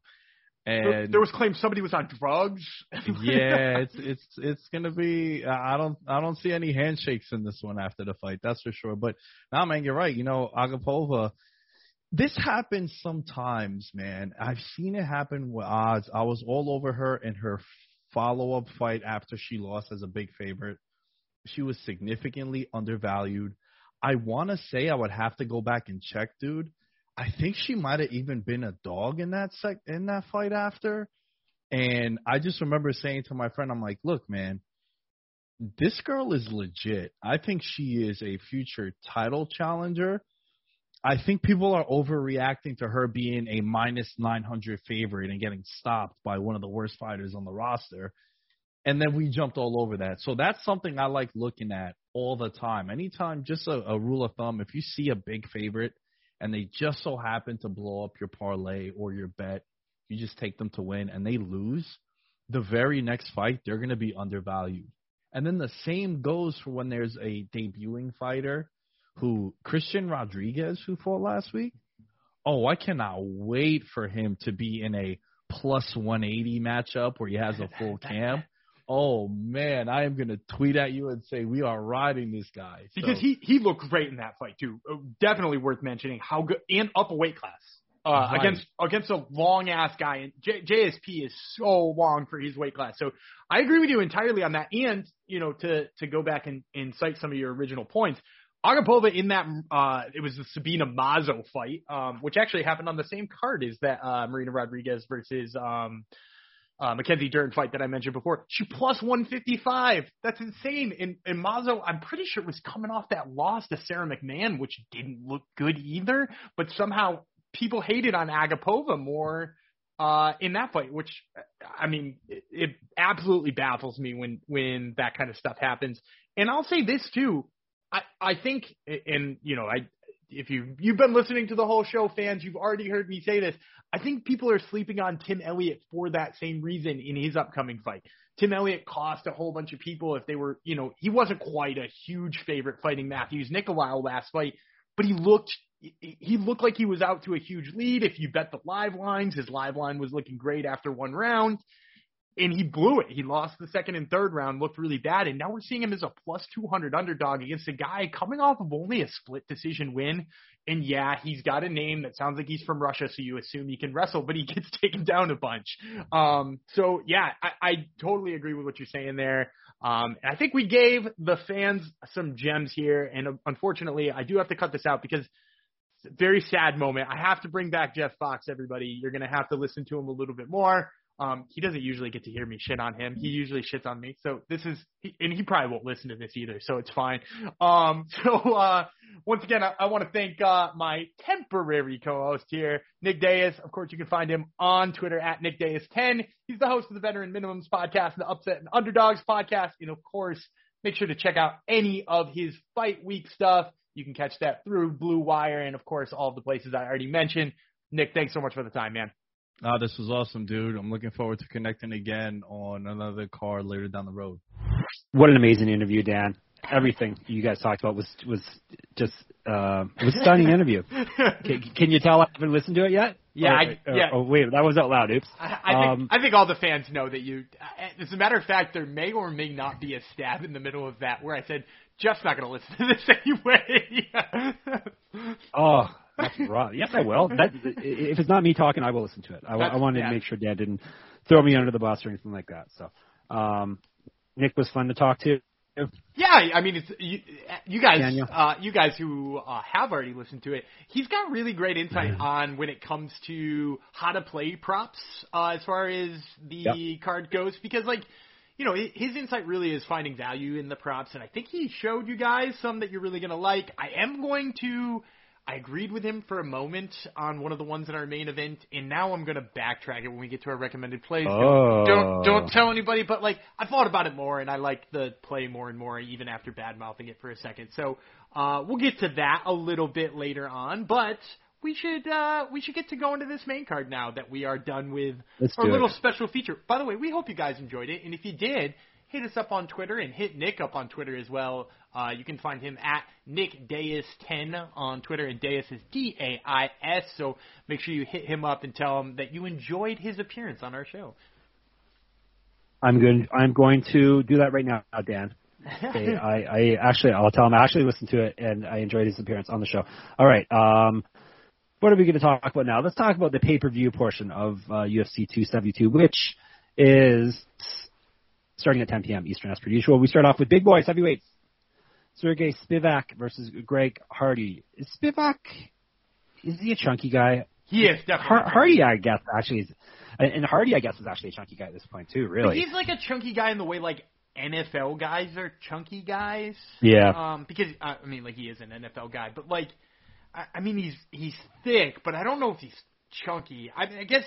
There, And there was claims somebody was on drugs. yeah, it's it's it's gonna be. I don't I don't see any handshakes in this one after the fight. That's for sure. But now, man, you're right. You know, Agapova. This happens sometimes, man. I've seen it happen with odds. I was all over her in her follow up fight after she lost as a big favorite. She was significantly undervalued. I want to say I would have to go back and check, dude. I think she might have even been a dog in that sec in that fight after. And I just remember saying to my friend, I'm like, look, man, this girl is legit. I think she is a future title challenger. I think people are overreacting to her being a minus 900 favorite and getting stopped by one of the worst fighters on the roster. And then we jumped all over that. So that's something I like looking at all the time. Anytime, just a, a rule of thumb, if you see a big favorite and they just so happen to blow up your parlay or your bet, you just take them to win and they lose, the very next fight, they're going to be undervalued. And then the same goes for when there's a debuting fighter who Christian Rodriguez who fought last week. Oh, I cannot wait for him to be in a plus 180 matchup where he has a full camp. Oh man, I am going to tweet at you and say we are riding this guy So- because he he looked great in that fight too. Uh, Definitely worth mentioning how good and up a weight class uh, Right. against against a long ass guy. And J, JSP is so long for his weight class. So I agree with you entirely on that. And you know to to go back and, and cite some of your original points. Agapova in that uh it was the Sabina Mazo fight, um, which actually happened on the same card as that uh Marina Rodriguez versus um uh, Mackenzie Dern fight that I mentioned before. She plus 155. That's insane. And, and Mazo, I'm pretty sure was coming off that loss to Sarah McMahon, which didn't look good either. But somehow people hated on Agapova more uh, in that fight, which I mean, it, it absolutely baffles me when when that kind of stuff happens. And I'll say this too. I I think, and you know, I if you you've been listening to the whole show, fans, you've already heard me say this. I think people are sleeping on Tim Elliott for that same reason in his upcoming fight. Tim Elliott cost a whole bunch of people if they were, you know, he wasn't quite a huge favorite fighting Matheus Nicolau last fight, but he looked he looked like he was out to a huge lead. If you bet the live lines, his live line was looking great after one round. And he blew it. He lost the second and third round, looked really bad, and now we're seeing him as a plus 200 underdog against a guy coming off of only a split decision win. And yeah, he's got a name that sounds like he's from Russia, so you assume he can wrestle, but he gets taken down a bunch. Um, so yeah, I, I totally agree with what you're saying there. Um, I think we gave the fans some gems here, and unfortunately, I do have to cut this out because very sad moment. I have to bring back Jeff Fox, everybody. You're going to have to listen to him a little bit more. Um, he doesn't usually get to hear me shit on him. He usually shits on me. So this is, and he probably won't listen to this either. So it's fine. Um, so uh, once again, I, I want to thank uh, my temporary co-host here, Nick Dais. Of course, you can find him on Twitter at Nick Dais10. He's the host of the Veteran Minimums podcast, and the Upset and Underdogs podcast, and of course, make sure to check out any of his fight week stuff. You can catch that through Blue Wire and, of course, all of the places I already mentioned. Nick, thanks so much for the time, man. Oh, this was awesome, dude. I'm looking forward to connecting again on another card later down the road. What an amazing interview, Dan. Everything you guys talked about was was just uh, was a stunning interview. Can, can, you tell I haven't listened to it yet? Yeah, or, I, or, yeah. Oh, wait, that was out loud. Oops. I, I think um, I think all the fans know that you. As a matter of fact, there may or may not be a stab in the middle of that where I said Jeff's not going to listen to this anyway. oh, that's rough. Yes, I will. That, if it's not me talking, I will listen to it. I, I wanted yeah. to make sure Dad didn't throw me under the bus or anything like that. So, um, Nick was fun to talk to. Yeah, I mean, it's you, you guys, uh, you guys who uh, have already listened to it. He's got really great insight mm-hmm. on when it comes to how to play props uh, as far as the yep. card goes, because like you know, his insight really is finding value in the props, and I think he showed you guys some that you're really going to like. I am going to. I agreed with him for a moment on one of the ones in our main event, and now I'm going to backtrack it when we get to our recommended plays. Oh. Don't don't tell anybody, but like I thought about it more, and I like the play more and more, even after bad mouthing it for a second. So uh, we'll get to that a little bit later on, but we should uh, we should get to go into this main card now that we are done with Let's our little it. special feature. By the way, we hope you guys enjoyed it, and if you did, hit us up on Twitter and hit Nick up on Twitter as well. Uh, you can find him at Nick Dais10 on Twitter, and Dais is D A I S. So make sure you hit him up and tell him that you enjoyed his appearance on our show. I'm going. I'm going to do that right now, Dan. Okay, I, I actually, I'll tell him. I actually listened to it and I enjoyed his appearance on the show. All right. Um, what are we going to talk about now? Let's talk about the pay-per-view portion of uh, UFC 272, which is starting at 10 p.m. Eastern as per usual. We start off with big boys, heavyweights. Sergey Spivak versus Greg Hardy. Is Spivak, is he a chunky guy? He is, definitely. Hardy, I guess, actually is, and Hardy, I guess, is actually a chunky guy at this point, too, really. But he's like a chunky guy in the way, like, NFL guys are chunky guys. Yeah. Um, because, I mean, like, he is an NFL guy, but, like, I, I mean, he's he's thick, but I don't know if he's chunky. I, mean, I guess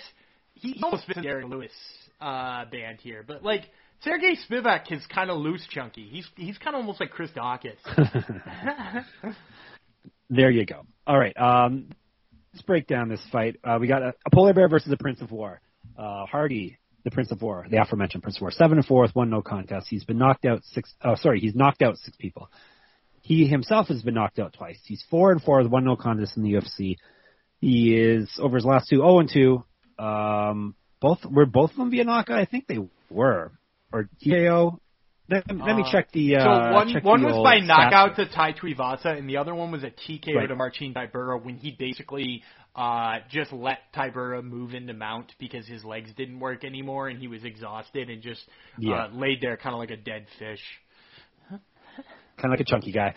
he, he almost fits Derrick Lewis uh, band here, but like Sergey Spivak is kind of loose chunky. He's he's kind of almost like Chris Daukaus. there you go. All right, um, let's break down this fight. Uh, we got a, a polar bear versus a Prince of War. Uh, Hardy, the Prince of War, the aforementioned Prince of War, seven and four with one no contest. He's been knocked out six. Oh, sorry, he's knocked out six people. He himself has been knocked out twice. He's four and four with one no contest in the UFC. He is over his last two zero oh and two. Um, both were both of them via knockout. I think they were or TKO. Let, let me uh, check the. Uh, so one one was by knockout to Tai Tuivasa, and the other one was a TKO right. to Marcin Tybura when he basically uh, just let Tybura move into mount because his legs didn't work anymore and he was exhausted and just yeah. uh, laid there kind of like a dead fish kind of like a chunky guy.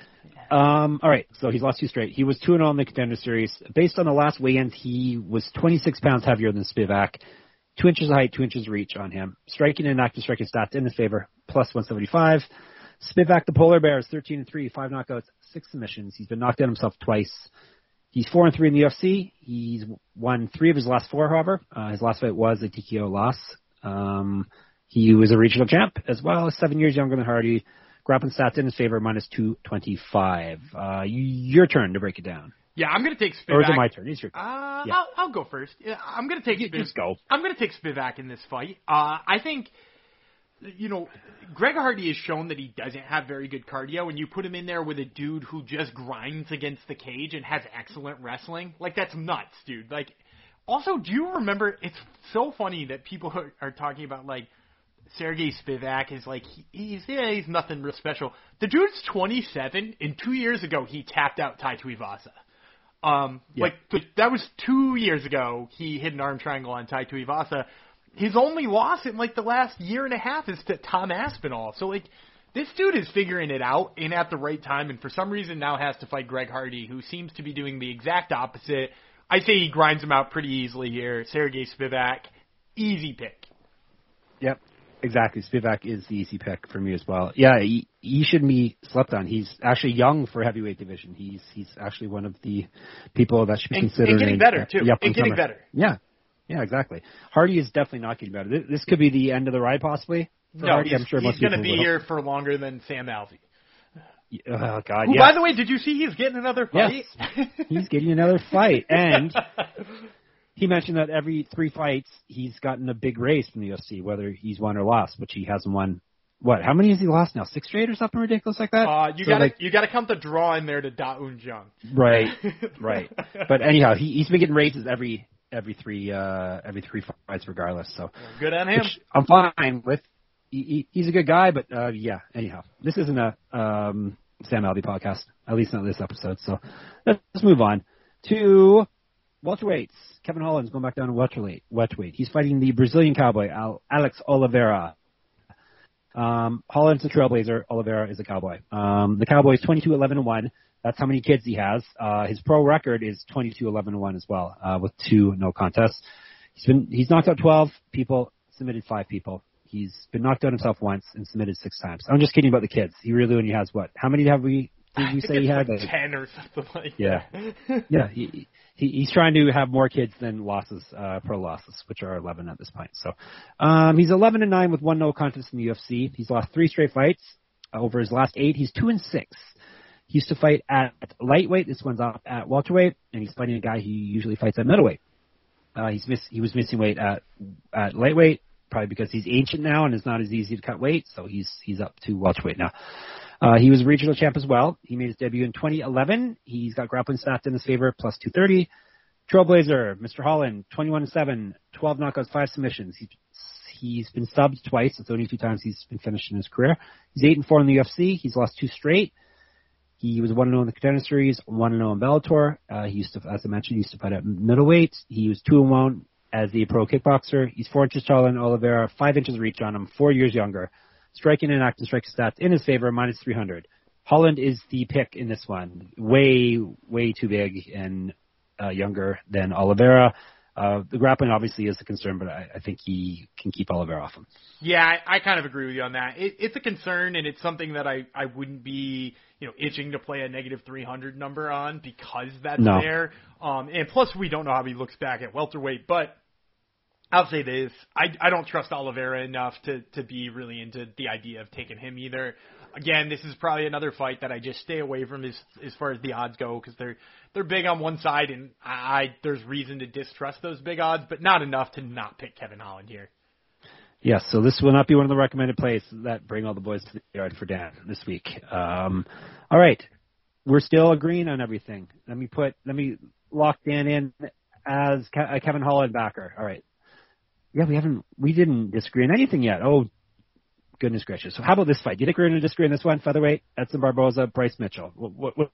Um, all right, so he's lost two straight. He was 2 0 in the contender series. Based on the last weigh-ins, he was 26 pounds heavier than Spivak. Two inches of height, two inches reach on him. Striking and active striking stats in his favor, plus 175. Spivak, the polar bear, is 13 and 3, five knockouts, six submissions. He's been knocked out himself twice. He's 4 and 3 in the UFC. He's won three of his last four, however. Uh, his last fight was a TKO loss. Um, he was a regional champ as well, seven years younger than Hardy. Grappling stats in his favor, minus 225. Uh, your turn to break it down. Yeah, I'm going to take Spivak. Or is it my turn? It's your turn. Uh, yeah. I'll, I'll go first. Yeah, I'm going to take Spivak. Just go. I'm to take Spivak in this fight. Uh, I think, you know, Greg Hardy has shown that he doesn't have very good cardio, and you put him in there with a dude who just grinds against the cage and has excellent wrestling. Like, that's nuts, dude. Like, also, do you remember? It's so funny that people are, are talking about, like, Sergey Spivak is like he, he's yeah he's nothing real special. The dude's 27, and two years ago he tapped out Tai Tuivasa. Um, yeah. like that was two years ago. He hit an arm triangle on Tai Tuivasa. His only loss in like the last year and a half is to Tom Aspinall. So like this dude is figuring it out and at the right time, and for some reason now has to fight Greg Hardy, who seems to be doing the exact opposite. I say he grinds him out pretty easily here. Sergey Spivak, easy pick. Exactly. Spivak is the easy pick for me as well. Yeah, he, he shouldn't be slept on. He's actually young for heavyweight division. He's he's actually one of the people that should be And, considered. and getting better too. yep, and getting summer. better. Yeah. Yeah, exactly. Hardy is definitely not getting better. This, this could be the end of the ride, possibly. No, Hardy. he's, I'm sure he's going to be will. here for longer than Sam Alvey. Oh God, Who, yeah. by the way, did you see he's getting another fight? Yes. He's getting another fight, and he mentioned that every three fights he's gotten a big raise from the UFC, whether he's won or lost, which he hasn't won. What? How many has he lost now? Six straight or something ridiculous like that? Uh, you So, got to like, you got to count the draw in there to Da Un Jung. right, right. But anyhow, he, he's been getting raises every every three uh every three fights, regardless. So Good on him. I'm fine with. He, he, he's a good guy, but uh yeah. Anyhow, this isn't a um Sam Alvey podcast, at least not this episode. So let's move on to welterweights. Kevin Holland's going back down to welterweight. Welterweight. He's fighting the Brazilian cowboy Alex Oliveira. Um, Holland's a trailblazer. Oliveira is a cowboy. Um, the cowboy is 22 11 and 1. That's how many kids he has. Uh, his pro record is 22 11 and 1 as well, uh, with two no contests. He's been he's knocked out 12 people, submitted five people. He's been knocked out himself once and submitted six times. I'm just kidding about the kids. He really only has what? How many have we? Did think say he had? like ten or something like Yeah. that. yeah, he, he he's trying to have more kids than losses, uh, pro losses, which are 11 at this point. So, um, he's 11 and 9 with one no contest in the UFC. He's lost three straight fights. Over his last eight, he's two and six. He used to fight at lightweight. This one's up at welterweight, and he's fighting a guy he usually fights at middleweight. Uh, he's miss, he was missing weight at at lightweight, probably because he's ancient now and it's not as easy to cut weight. So he's he's up to welterweight now. Uh, he was regional champ as well. He made his debut in 2011. He's got grappling stats in his favor, plus 230. Trailblazer, Mr. Holland, 21 7, 12 knockouts, 5 submissions. He, he's been subbed twice. It's only two times he's been finished in his career. He's 8 and 4 in the UFC. He's lost two straight. He was 1 0 in the contender series, 1 0 in Bellator. Uh, he used to, as I mentioned, he used to fight at middleweight. He was 2 and 1 as a pro kickboxer. He's 4 inches taller than Oliveira, 5 inches reach on him, 4 years younger. Striking and active striking stats in his favor, minus 300. Holland is the pick in this one. Way, way too big and uh, younger than Oliveira. Uh, the grappling obviously is a concern, but I, I think he can keep Oliveira off him. Yeah, I, I kind of agree with you on that. It, it's a concern, and it's something that I, I wouldn't be, you know, itching to play a negative 300 number on because that's No. there. Um, and plus, we don't know how he looks back at welterweight, but I'll say this: I, I don't trust Oliveira enough to to be really into the idea of taking him either. Again, this is probably another fight that I just stay away from as as far as the odds go because they're they're big on one side, and I, I there's reason to distrust those big odds, but not enough to not pick Kevin Holland here. Yes, so this will not be one of the recommended plays that bring all the boys to the yard for Dan this week. Um, all right, we're still agreeing on everything. Let me put, let me lock Dan in as a Kevin Holland backer. All right. Yeah, we haven't, we didn't disagree on anything yet. Oh, goodness gracious. So how about this fight? Do you think we're going to disagree on this one? Featherweight, Edson Barboza, Bryce Mitchell. What, what, what,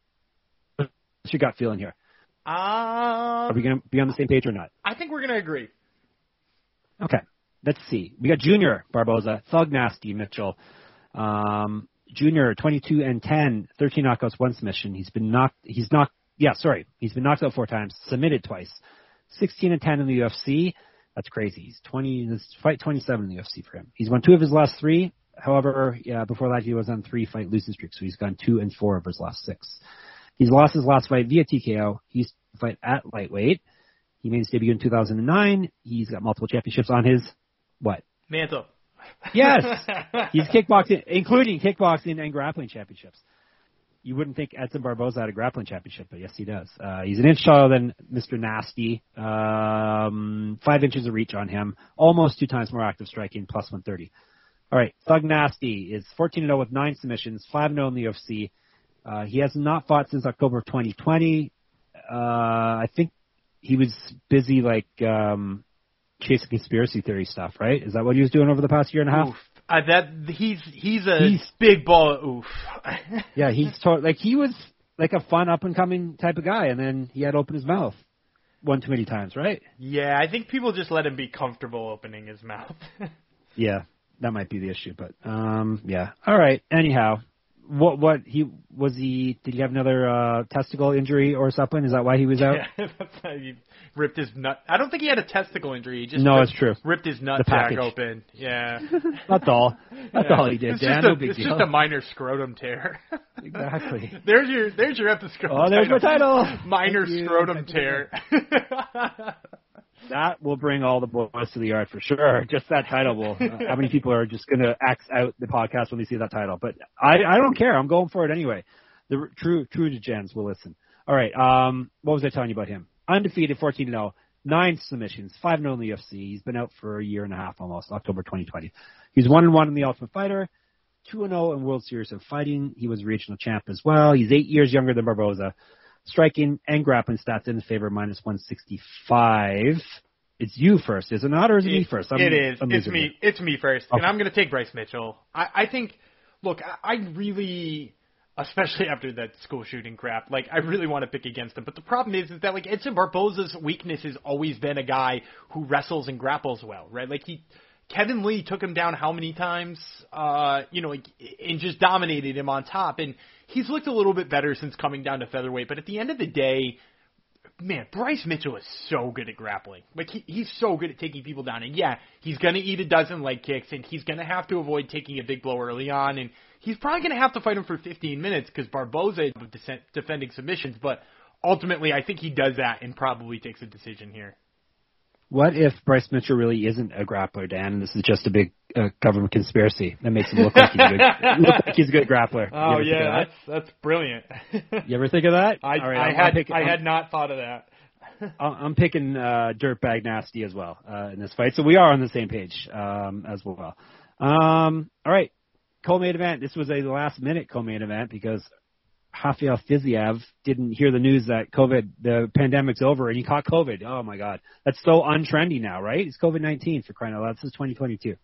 what's your gut feeling here? Are Um, we going to be on the same page or not? I think we're gonna agree. Okay. Let's see. We got Junior Barboza, Thug Nasty Mitchell. Um, Junior, 22 and 10, 13 knockouts, one submission. He's been knocked, he's knocked, yeah, sorry. He's been knocked out four times, submitted twice. 16 and 10 in the UFC. That's crazy. He's 20, this fight 27 in the UFC for him. He's won two of his last three. However, yeah, before that he was on three fight losing streak, so he's gone two and four of his last six. He's lost his last fight via TKO. He's fight at lightweight. He made his debut in 2009. He's got multiple championships on his what? Mantle. Yes, he's kickboxing, including kickboxing and grappling championships. You wouldn't think Edson Barboza had a grappling championship, but yes, he does. Uh, he's an inch taller than Mr. Nasty. Um, five inches of reach on him. Almost two times more active striking, plus 130. All right, Thug Nasty is 14 0 with nine submissions, 5 0 in the UFC. Uh, he has not fought since October of 2020. Uh, I think he was busy like um, chasing conspiracy theory stuff, right? Is that what he was doing over the past year and a half? Oof. Uh, that he's he's a He's- big ball. of Oof. Yeah, he's to- like he was like a fun up and coming type of guy, and then he had to open his mouth one too many times, right? yeah, I think people just let him be comfortable opening his mouth. Yeah, that might be the issue, but um, yeah. All right. Anyhow, what what he was he did he have another uh testicle injury or something? Is that why he was out? Yeah, he ripped his nut. I don't think he had a testicle injury. He just No, ripped, it's true. ripped his nut sack open. Yeah. That's all. That's Yeah. all he did, It's Dan. just a, no big it's deal. just a minor scrotum tear. Exactly. there's your there's your episode. Oh, there's my title. Minor Thank scrotum you. tear. That will bring all the boys to the yard for sure. Just that title will. Uh, how many people are just going to axe out the podcast when they see that title? But I, I don't care. I'm going for it anyway. The true true gens will listen. All right. Um, what was I telling you about him? Undefeated, 14 0, nine submissions, five 0 in the UFC. He's been out for a year and a half almost. October 2020. He's one and one in the Ultimate Fighter. 2 0 in World Series of Fighting. He was regional champ as well. He's eight years younger than Barboza. Striking and grappling stats in favor, minus 165. It's you first, is it not, or is it, me first? I'm- it is. I'm It's me. it. It's me first, and I'm going to take Bryce Mitchell. I, I think. Look, I, I really, especially after that school shooting crap, like I really want to pick against him. But the problem is, is that like Edson Barboza's weakness has always been a guy who wrestles and grapples well, right? Like he. Kevin Lee took him down how many times? Uh, you know, and just dominated him on top. And he's looked a little bit better since coming down to featherweight. But at the end of the day, man, Bryce Mitchell is so good at grappling. Like he, he's so good at taking people down. And yeah, he's gonna eat a dozen leg kicks, and he's gonna have to avoid taking a big blow early on, and he's probably gonna have to fight him for 15 minutes because Barboza is defending submissions. But ultimately, I think he does that and probably takes a decision here. What if Bryce Mitchell really isn't a grappler, Dan, and this is just a big uh, government conspiracy that makes him look like he's a good, look like he's a good grappler? Oh ever think of yeah, that? that's that's brilliant. You ever think of that? I, right, I I'm- had I'm picking- I I'm- had not thought of that. I'm I'm picking uh, Dirtbag Nasty as well uh, in this fight, so we are on the same page um, as well. Um, all right, co-main event. This was a last-minute co-main event because Rafael Fiziev didn't hear the news that COVID, the pandemic's over, and he caught COVID. Oh my God, that's so untrendy now, right? It's COVID-19 for crying out loud. This is 2022.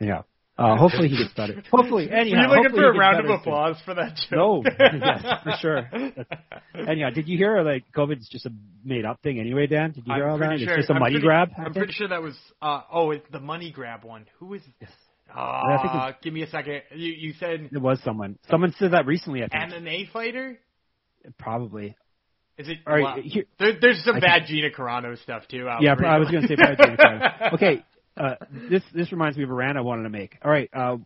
Yeah. Uh, hopefully he gets better. Hopefully, anyhow. Were you looking for a round of better soon. applause for that joke? No, yes, for sure. Anyhow, did you hear like COVID's just a made up thing anyway, Dan? Did you hear I'm all that? pretty It's sure- just a I'm money pretty- grab. I I'm think? pretty sure that was. Uh, oh, it's the money grab one. Who is? Yes. Ah, think it's- give me a second. You you said It was someone. Someone said that recently. I think MMA fighter. probably. Is it? All right, wow. here- There, there's some I bad Gina Carano stuff too. Out Yeah, I was going to say probably. James Carter. Okay, uh, this this reminds me of a rant I wanted to make. All right, uh,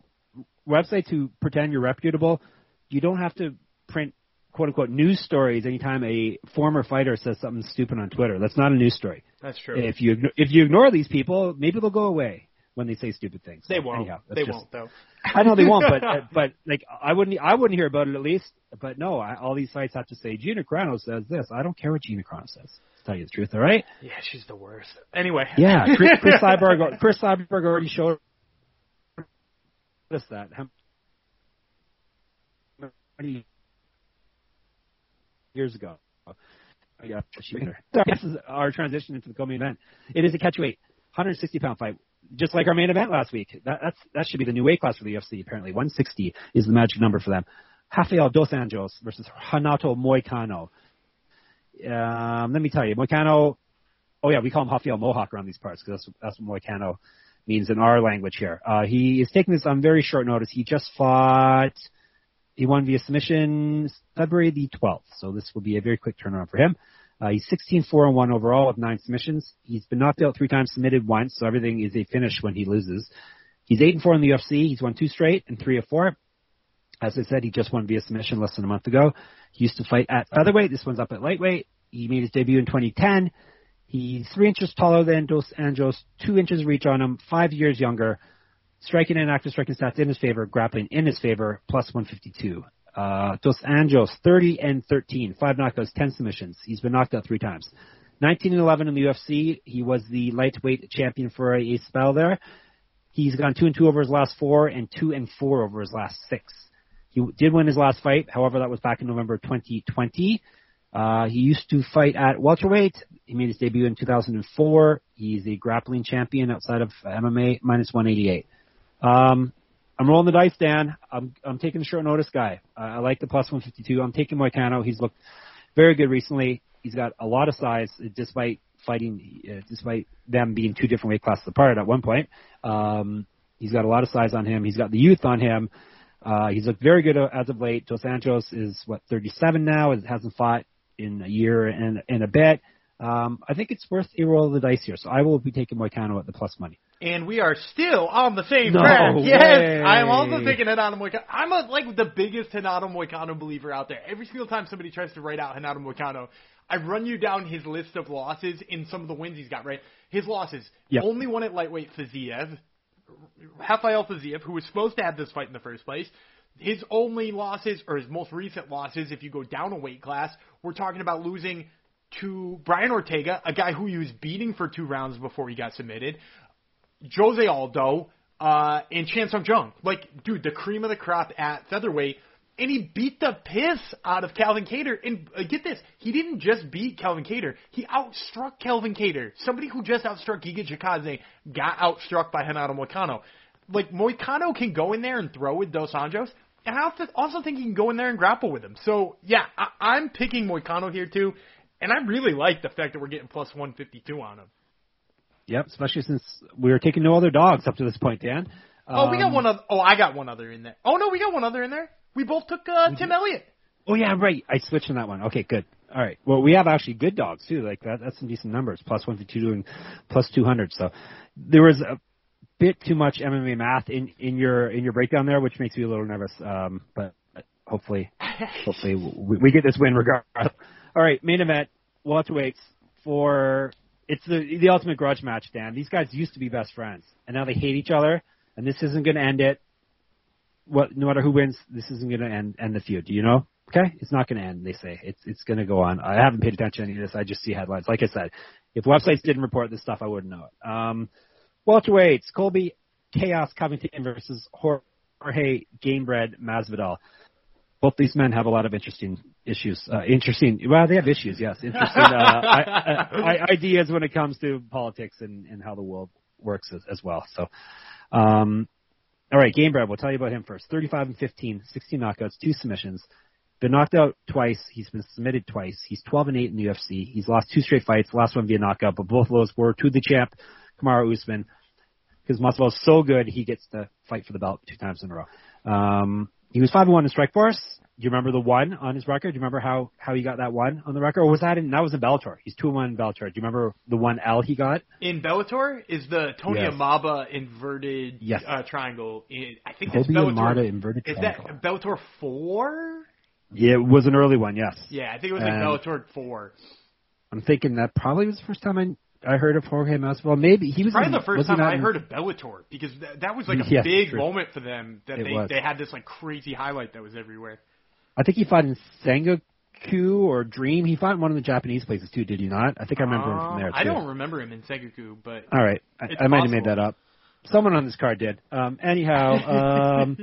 website to pretend you're reputable. You don't have to print quote unquote news stories anytime a former fighter says something stupid on Twitter. That's not a news story. That's true. If you if you ignore these people, maybe they'll go away when they say stupid things. they So, won't. anyhow, they just- won't though. I know they won't, but uh, but like I wouldn't I wouldn't hear about it at least. But no, I, all these sites have to say Gina Carano says this. I don't care what Gina Carano says. To tell you the truth, all right? Yeah, she's the worst. Anyway. Yeah, Chris, Chris Cyborg. Chris Cyborg already showed us that. How many years ago? Yeah, she- this is our transition into the co-main event. It is a catchweight, 160 pound fight, just like our main event last week. That, that's that should be the new weight class for the UFC. Apparently, 160 is the magic number for them. Rafael dos Anjos versus Renato Moicano. Um, let me tell you, Moicano. Oh yeah, we call him Rafael Mohawk around these parts because that's that's what Moicano means in our language here. Uh, he is taking this on very short notice. He just fought. He won via submission February the 12th, so this will be a very quick turnaround for him. Uh, he's 16-4 and 1 overall with nine submissions. He's been knocked out three times, submitted once, so everything is a finish when he loses. He's 8 and 4 in the UFC. He's won two straight and three of four. As I said, he just won via submission less than a month ago. He used to fight at featherweight. This one's up at lightweight. He made his debut in 2010. He's three inches taller than Dos Anjos, two inches reach on him, five years younger. Striking and active striking stats in his favor, grappling in his favor, plus 152. Uh, Dos Anjos, 30 and 13, five knockouts, 10 submissions. He's been knocked out three times. 19 and 11 in the UFC. He was the lightweight champion for a, spell there. He's gone two and two over his last four and two and four over his last six. He did win his last fight. However, that was back in November 2020. Uh, he used to fight at welterweight. He made his debut in 2004. He's a grappling champion outside of MMA, minus 188. Um, I'm rolling the dice, Dan. I'm I'm taking the short notice guy. Uh, I like the plus 152. I'm taking Moicano. He's looked very good recently. He's got a lot of size, despite fighting, uh, despite them being two different weight classes apart at one point. Um, he's got a lot of size on him. He's got the youth on him. Uh, he's looked very good as of late. Dos Santos is what 37 now. It hasn't fought in a year and and a bit. Um, I think it's worth a roll of the dice here. So I will be taking Moicano at the plus money. And we are still on the same No track. Yes. I am also taking Renato Moicano. I'm a, like the biggest Renato Moicano believer out there. Every single time somebody tries to write out Renato Moicano, I run you down his list of losses in some of the wins he's got. Right, his losses. Yep. Only one at lightweight Fiziev, Rafael Fiziev, who was supposed to have this fight in the first place. His only losses, or his most recent losses, if you go down a weight class, we're talking about losing to Brian Ortega, a guy who he was beating for two rounds before he got submitted. Jose Aldo, uh, and Chan Sung Jung. Like, dude, the cream of the crop at featherweight. And he beat the piss out of Calvin Kattar. And uh, get this, he didn't just beat Calvin Kattar, he outstruck Calvin Kattar. Somebody who just outstruck Giga Chikadze got outstruck by Renato Moicano. Like, Moicano can go in there and throw with Dos Anjos. And I also- also think he can go in there and grapple with him. So, yeah, I, I'm picking Moicano here too. And I really like the fact that we're getting plus 152 on him. Yep, especially since we were taking no other dogs up to this point, Dan. Oh, we got Um, one other. Oh, I got one other in there. Oh no, we got one other in there. We both took uh, Tim Elliott. Oh yeah, right. I switched on that one. Okay, good. All right. Well, we have actually good dogs too. Like that, that's some decent numbers. Plus one fifty two and plus two hundred. So there was a bit too much MMA math in in your in your breakdown there, which makes me a little nervous. Um, but hopefully, hopefully we, we get this win regardless. All right, main event, welterweights for it's the the ultimate grudge match. Dan, these guys used to be best friends, and now they hate each other, and this isn't going to end it. What, no matter who wins, this isn't going to end end the feud. Do you know? Okay, it's not going to end. They say it's it's going to go on. I haven't paid attention to any of this. I just see headlines. Like I said, if websites didn't report this stuff, I wouldn't know it. Um, welterweights: Colby Chaos Covington versus Jorge Gamebred Masvidal. Both these men have a lot of interesting issues. Uh, interesting. Well, they have issues. Yes, interesting uh, I, I, ideas when it comes to politics and, and how the world works as, as well. So, um, all right, Gamebred. We'll tell you about him first. 35 and 15, 16 knockouts, two submissions. Been knocked out twice. He's been submitted twice. He's 12 and 8 in the UFC. He's lost two straight fights. Last one via knockout, but both of those were to the champ, Kamaru Usman. Because Masvidal is so good, he gets to fight for the belt two times in a row. Um, he was five and one in Strike Force. Do you remember the one on his record? Do you remember how how he got that one on the record? Or was that in that was in Bellator? He's two and one in Bellator. Do you remember the one L he got? In Bellator is the Toby Yes. Imada inverted Yes. uh, triangle. In, I think it's Kobe Bellator. Imada inverted is triangle. that Bellator four? Yeah, it was an early one. Yes. Yeah, I think it was like Um, Bellator four. I'm thinking that probably was the first time I I heard of Jorge Masvidal. Maybe he was Probably in, the first time I in- heard of Bellator because that, that was like a Yes, big true. moment for them that It they was. they had this like crazy highlight that was everywhere. I think he fought in Sengoku or Dream. He fought in one of the Japanese places too. Did he not? I think I remember him from there Um, too. I don't remember him in Sengoku, but All right, I, I might have made that up. Someone on this card did. Um, anyhow, um,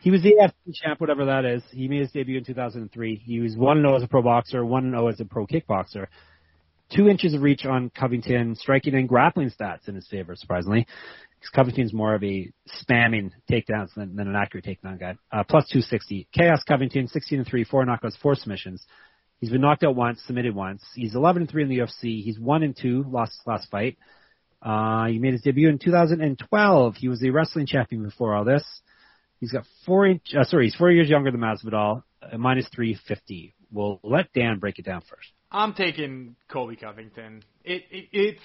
he was the UFC champ, whatever that is. He made his debut in 2003. He was one and zero as a pro boxer, one and zero as a pro kickboxer. Two inches of reach on Covington, striking and grappling stats in his favor, surprisingly. Because Covington's more of a spamming takedowns than, than an accurate takedown guy. Uh, plus 260. Chaos Covington, 16 and 3, 4 knockouts, 4 submissions. He's been knocked out once, submitted once. He's 11 and 3 in the UFC. He's 1 and 2, lost his last fight. Uh, he made his debut in 2012. He was the wrestling champion before all this. He's got four inch, uh, sorry, he's four years younger than Masvidal, uh, minus 350. We'll let Dan break it down first. I'm taking Colby Covington. It, it it's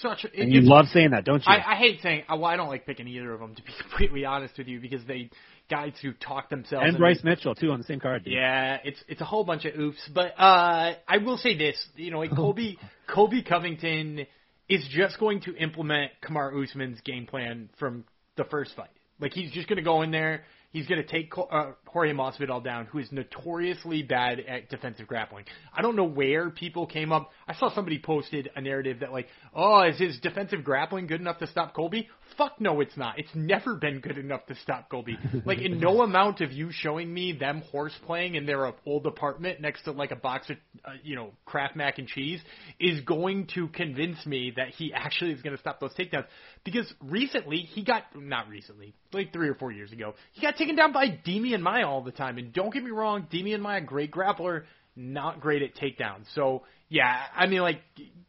such a it, And you love saying that, don't you? I, I hate saying well, I don't like picking either of them to be completely honest with you because they guys who talk themselves and Bryce Mitchell too on the same card. dude. Yeah, it's it's a whole bunch of oops, but uh, I will say this, you know, like Colby Colby Covington is just going to implement Kamaru Usman's game plan from the first fight. Like he's just going to go in there, he's going to take uh, Jorge Masvidal down, who is notoriously bad at defensive grappling. I don't know where people came up. I saw somebody posted a narrative that like, oh, is his defensive grappling good enough to stop Colby? Fuck no, it's not. It's never been good enough to stop Colby. Like, in no amount of you showing me them horse playing in their old apartment next to like a box of, uh, you know, Kraft mac and cheese is going to convince me that he actually is going to stop those takedowns. Because recently he got, not recently, like three or four years ago, he got taken down by Demian Maia all the time. And don't get me wrong, Demian Maia, great grappler, not great at takedowns. So yeah, I mean like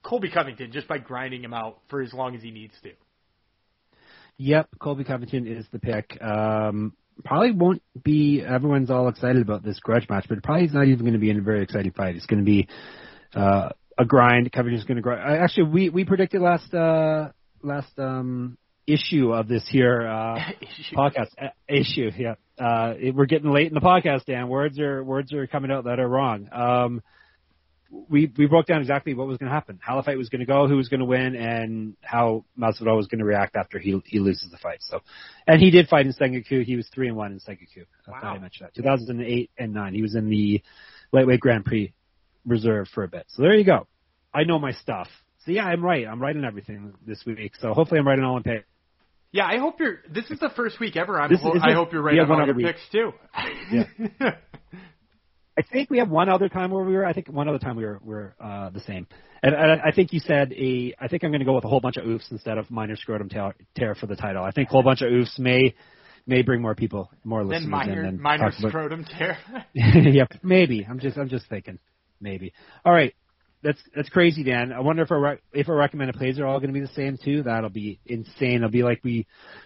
Colby Covington just by grinding him out for as long as he needs to. Yep, Colby Covington is the pick. Um, probably won't be everyone's all excited about this grudge match, but probably is not even going to be in a very exciting fight. It's going to be uh, a grind. Covington's going to grind. Actually, we we predicted last uh, last um, issue of this here uh, Issue. podcast uh, issue. Yeah, uh, it, we're getting late in the podcast, Dan. Words are words are coming out that are wrong. Um, we we broke down exactly what was going to happen, how the fight was going to go, who was going to win, and how Masvidal was going to react after he he loses the fight. So, and he did fight in Sengoku. He was three and one in Sengoku. I thought Wow. I mentioned that. 2008 and nine. He was in the lightweight Grand Prix reserve for a bit. So there you go. I know my stuff. So yeah, I'm right. I'm right on everything this week. So hopefully I'm right on all in pay. Yeah, I hope you're. This is the first week ever. I'm. This is- ho- I hope you're right we on all your week. picks too. Yeah. I think we have one other time where we were. I think one other time we were were uh, the same. And, and I think you said a. I think I'm going to go with a whole bunch of oofs instead of minor scrotum tear, tear for the title. I think a whole bunch of oofs may may bring more people, more listeners. then minor in than minor scrotum tear. yep, maybe. I'm just I'm just thinking, maybe. All right, that's that's crazy, Dan. I wonder if our if our recommended plays are all going to be the same too. That'll be insane. It'll be like we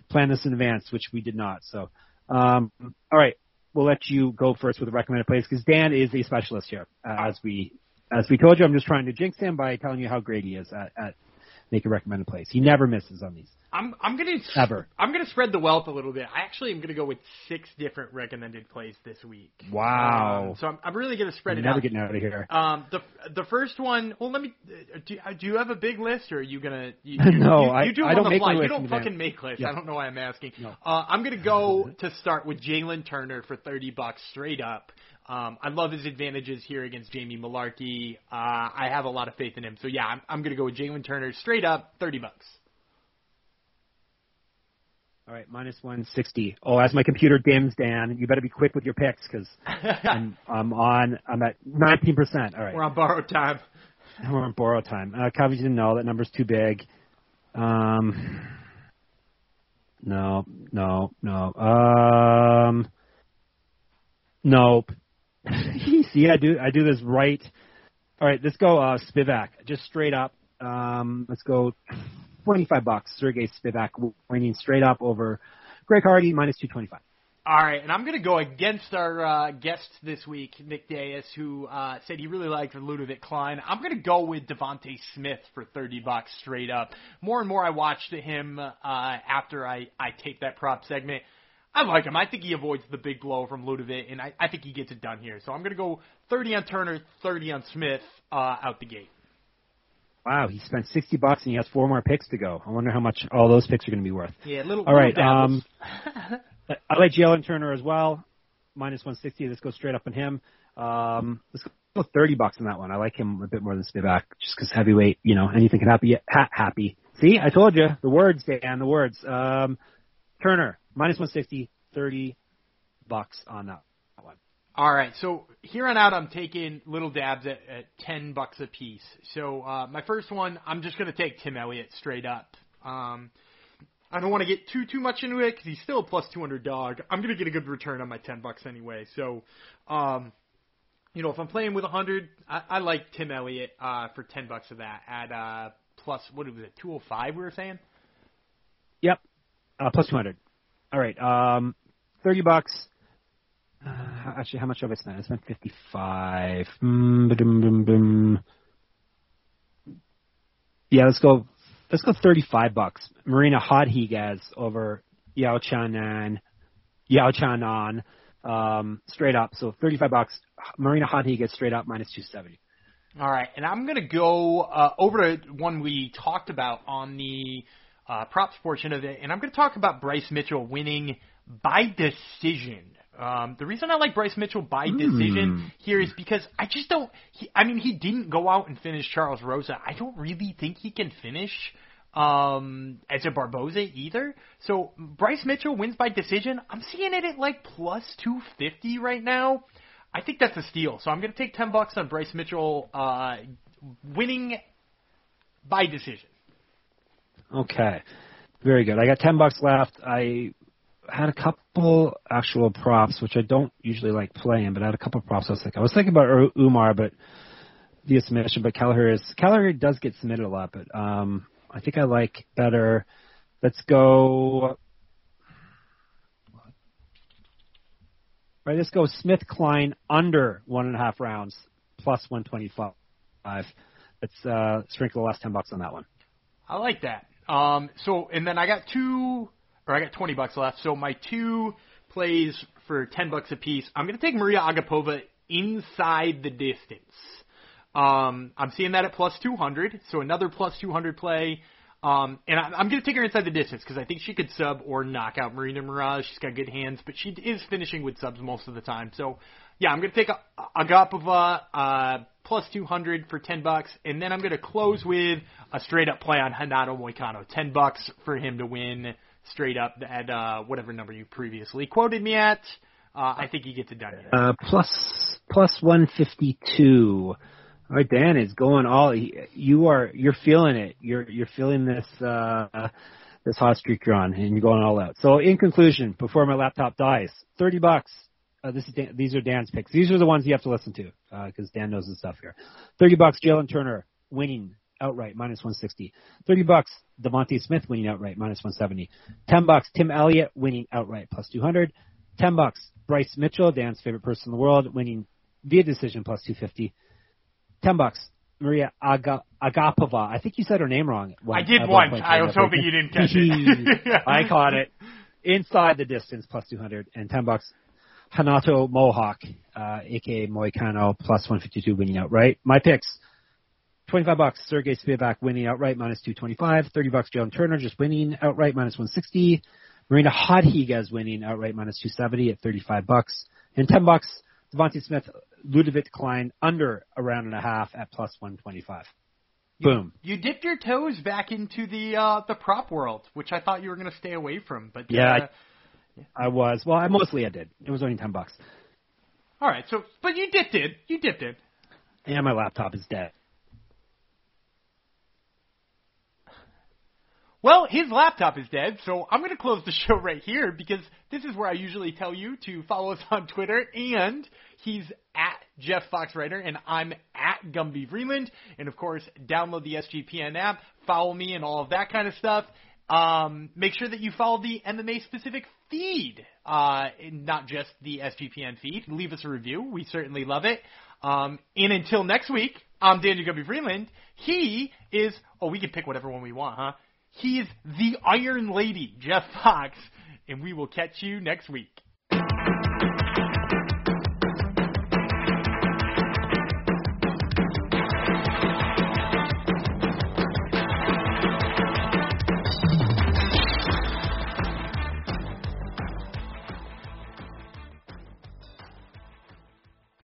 planned this in advance, which we did not. So, um, all right, we'll let you go first with the recommended plays because Dan is a specialist here. Uh, as we as we told you, I'm just trying to jinx him by telling you how great he is at, at making recommended plays. He never misses on these. I'm I'm gonna Ever. I'm gonna spread the wealth a little bit. I actually am gonna go with six different recommended plays this week. Wow. Um, so I'm, I'm really gonna spread I'm it never out. getting out of here. Um, the the first one. Well, let me. uh, Do, do you have a big list, or are you gonna? You, No, you, I- you do I don't make fly. my You don't fucking make lists. Yeah. I don't know why I'm asking. No. Uh, I'm gonna go to start with Jalen Turner for 30 bucks straight up. Um, I love his advantages here against Jamie Mullarkey. Uh, I have a lot of faith in him. So yeah, I'm, I'm gonna go with Jalen Turner straight up, 30 bucks. All right, minus 160. Oh, as my computer dims, Dan, you better be quick with your picks because I'm, I'm on. I'm at 19%. All right, We're on borrowed time. we're on borrowed time. Uh, Covington, no, that number's too big. Um, no, no, no. Um, nope. See, I do, I do this right. All right, let's go. Uh, Spivak, just straight up. Um, let's go. 25 bucks. Sergey Spivak winning straight up over Greg Hardy minus 225. All right, and I'm going to go against our uh, guest this week, Nick Diaz, who uh, said he really liked Ludovit Klein. I'm going to go with Devonte Smith for 30 bucks straight up. More and more I watched him uh, after I, I taped that prop segment. I like him. I think he avoids the big blow from Ludovit, and I, I think he gets it done here. So I'm going to go 30 on Turner, 30 on Smith uh, out the gate. Wow, he spent 60 bucks and he has four more picks to go. I wonder how much all those picks are going to be worth. Yeah, little. All right, little um. I like Jalen Turner as well. Minus 160. Let's go straight up on him. Um, let's go 30 bucks on that one. I like him a bit more than Spivak just because heavyweight, you know, anything can happen. Ha- happy. See, I told you. The words, Dan, the words. Um, Turner, minus 160, 30 bucks on that one. All right, so here on out, I'm taking little dabs at, at ten bucks a piece. So uh, my first one, I'm just going to take Tim Elliott straight up. Um, I don't want to get too too much into it because he's still a plus 200 dog. I'm going to get a good return on my 10 bucks anyway. So, um, you know, if I'm playing with 100, I, I like Tim Elliott uh, for 10 bucks of that at uh, plus what was it 205? We were saying. Yep. Uh, plus 200. All right. Um, 30 bucks. Uh, actually, how much have I spent? I spent 55. Mm, ba-dum, bum, bum. Yeah, let's go. Let's go 35 bucks. Marina Rodriguez over Yan Xiaonan, Yan Xiaonan, um, straight up. So 35 bucks. Marina Rodriguez straight up minus 270. All right, and I'm going to go uh, over to one we talked about on the uh, props portion of it, and I'm going to talk about Bryce Mitchell winning by decision. Um, the reason I like Bryce Mitchell by decision here is because I just don't. He, I mean, he didn't go out and finish Charles Rosa. I don't really think he can finish um, as a Barboza either. So Bryce Mitchell wins by decision. I'm seeing it at like plus 250 right now. I think that's a steal. So I'm going to take 10 bucks on Bryce Mitchell uh, winning by decision. Okay. Very good. I got 10 bucks left. I had a couple actual props, which I don't usually like playing, but I had a couple props I was thinking. I was thinking about Umar, but via submission, but Kelleher is, Kelleher does get submitted a lot, but, um, I think I like better. Let's go. right, let's go Smith Klein under one and a half rounds plus 125. Let's uh, sprinkle the last 10 bucks on that one. I like that. Um, so, and then I got two, or I got 20 bucks left. So my two plays for 10 bucks a piece. I'm going to take Maria Agapova inside the distance. Um, I'm seeing that at plus 200, so another plus 200 play. Um, and I, I'm going to take her inside the distance because I think she could sub or knock out Marina Moroz. She's got good hands, but she is finishing with subs most of the time. So, yeah, I'm going to take Agapova uh, plus 200 for 10 bucks, and then I'm going to close with a straight up play on Renato Moicano, 10 bucks for him to win straight up at uh, whatever number you previously quoted me at. Uh, I think he gets it done. Uh, plus plus 152. All right, Dan is going all. You are you're feeling it. You're you're feeling this uh, this hot streak you're on, and you're going all out. So in conclusion, before my laptop dies, thirty bucks. Uh, this is Dan, these are Dan's picks. These are the ones you have to listen to because uh, Dan knows the stuff here. Thirty bucks, Jalen Turner winning outright minus 160. 30 bucks, Devonte Smith winning outright minus 170. 10 bucks, Tim Elliott winning outright plus 200. 10 bucks, Bryce Mitchell, Dan's favorite person in the world, winning via decision plus 250. 10 bucks. Maria Aga, Agapova. I think you said her name wrong. I did once. I was hoping you didn't catch it. I caught it. Inside the distance, plus 200. And 10 bucks. Renato Mohawk, uh, aka Moicano, plus 152 winning outright. My picks. 25 bucks, Sergey Spivak winning outright, minus 225. 30 bucks, Jalen Turner just winning outright, minus 160. Marina Rodriguez winning outright, minus 270 at 35 bucks. And 10 bucks, Devonte Smith, Ludovit Klein under a round and a half at plus 125. Boom. You, dipped your toes back into the uh, the prop world, which I thought you were going to stay away from, but yeah, uh, I, I was. Well, I mostly I did. It was only ten bucks. All right, so but you dipped it. You dipped it. And my laptop is dead. Well, his laptop is dead, so I'm going to close the show right here because this is where I usually tell you to follow us on Twitter, and he's at Jeff Foxwriter, and I'm at Gumby Vreeland, and of course, download the SGPN app, follow me, and all of that kind of stuff. Um, make sure that you follow the MMA specific feed, uh, not just the SGPN feed. Leave us a review; we certainly love it. Um, and until next week, I'm Daniel Gumby Vreeland. He is. Oh, we can pick whatever one we want, huh? He is the Iron Lady, Jeff Fox, and we will catch you next week.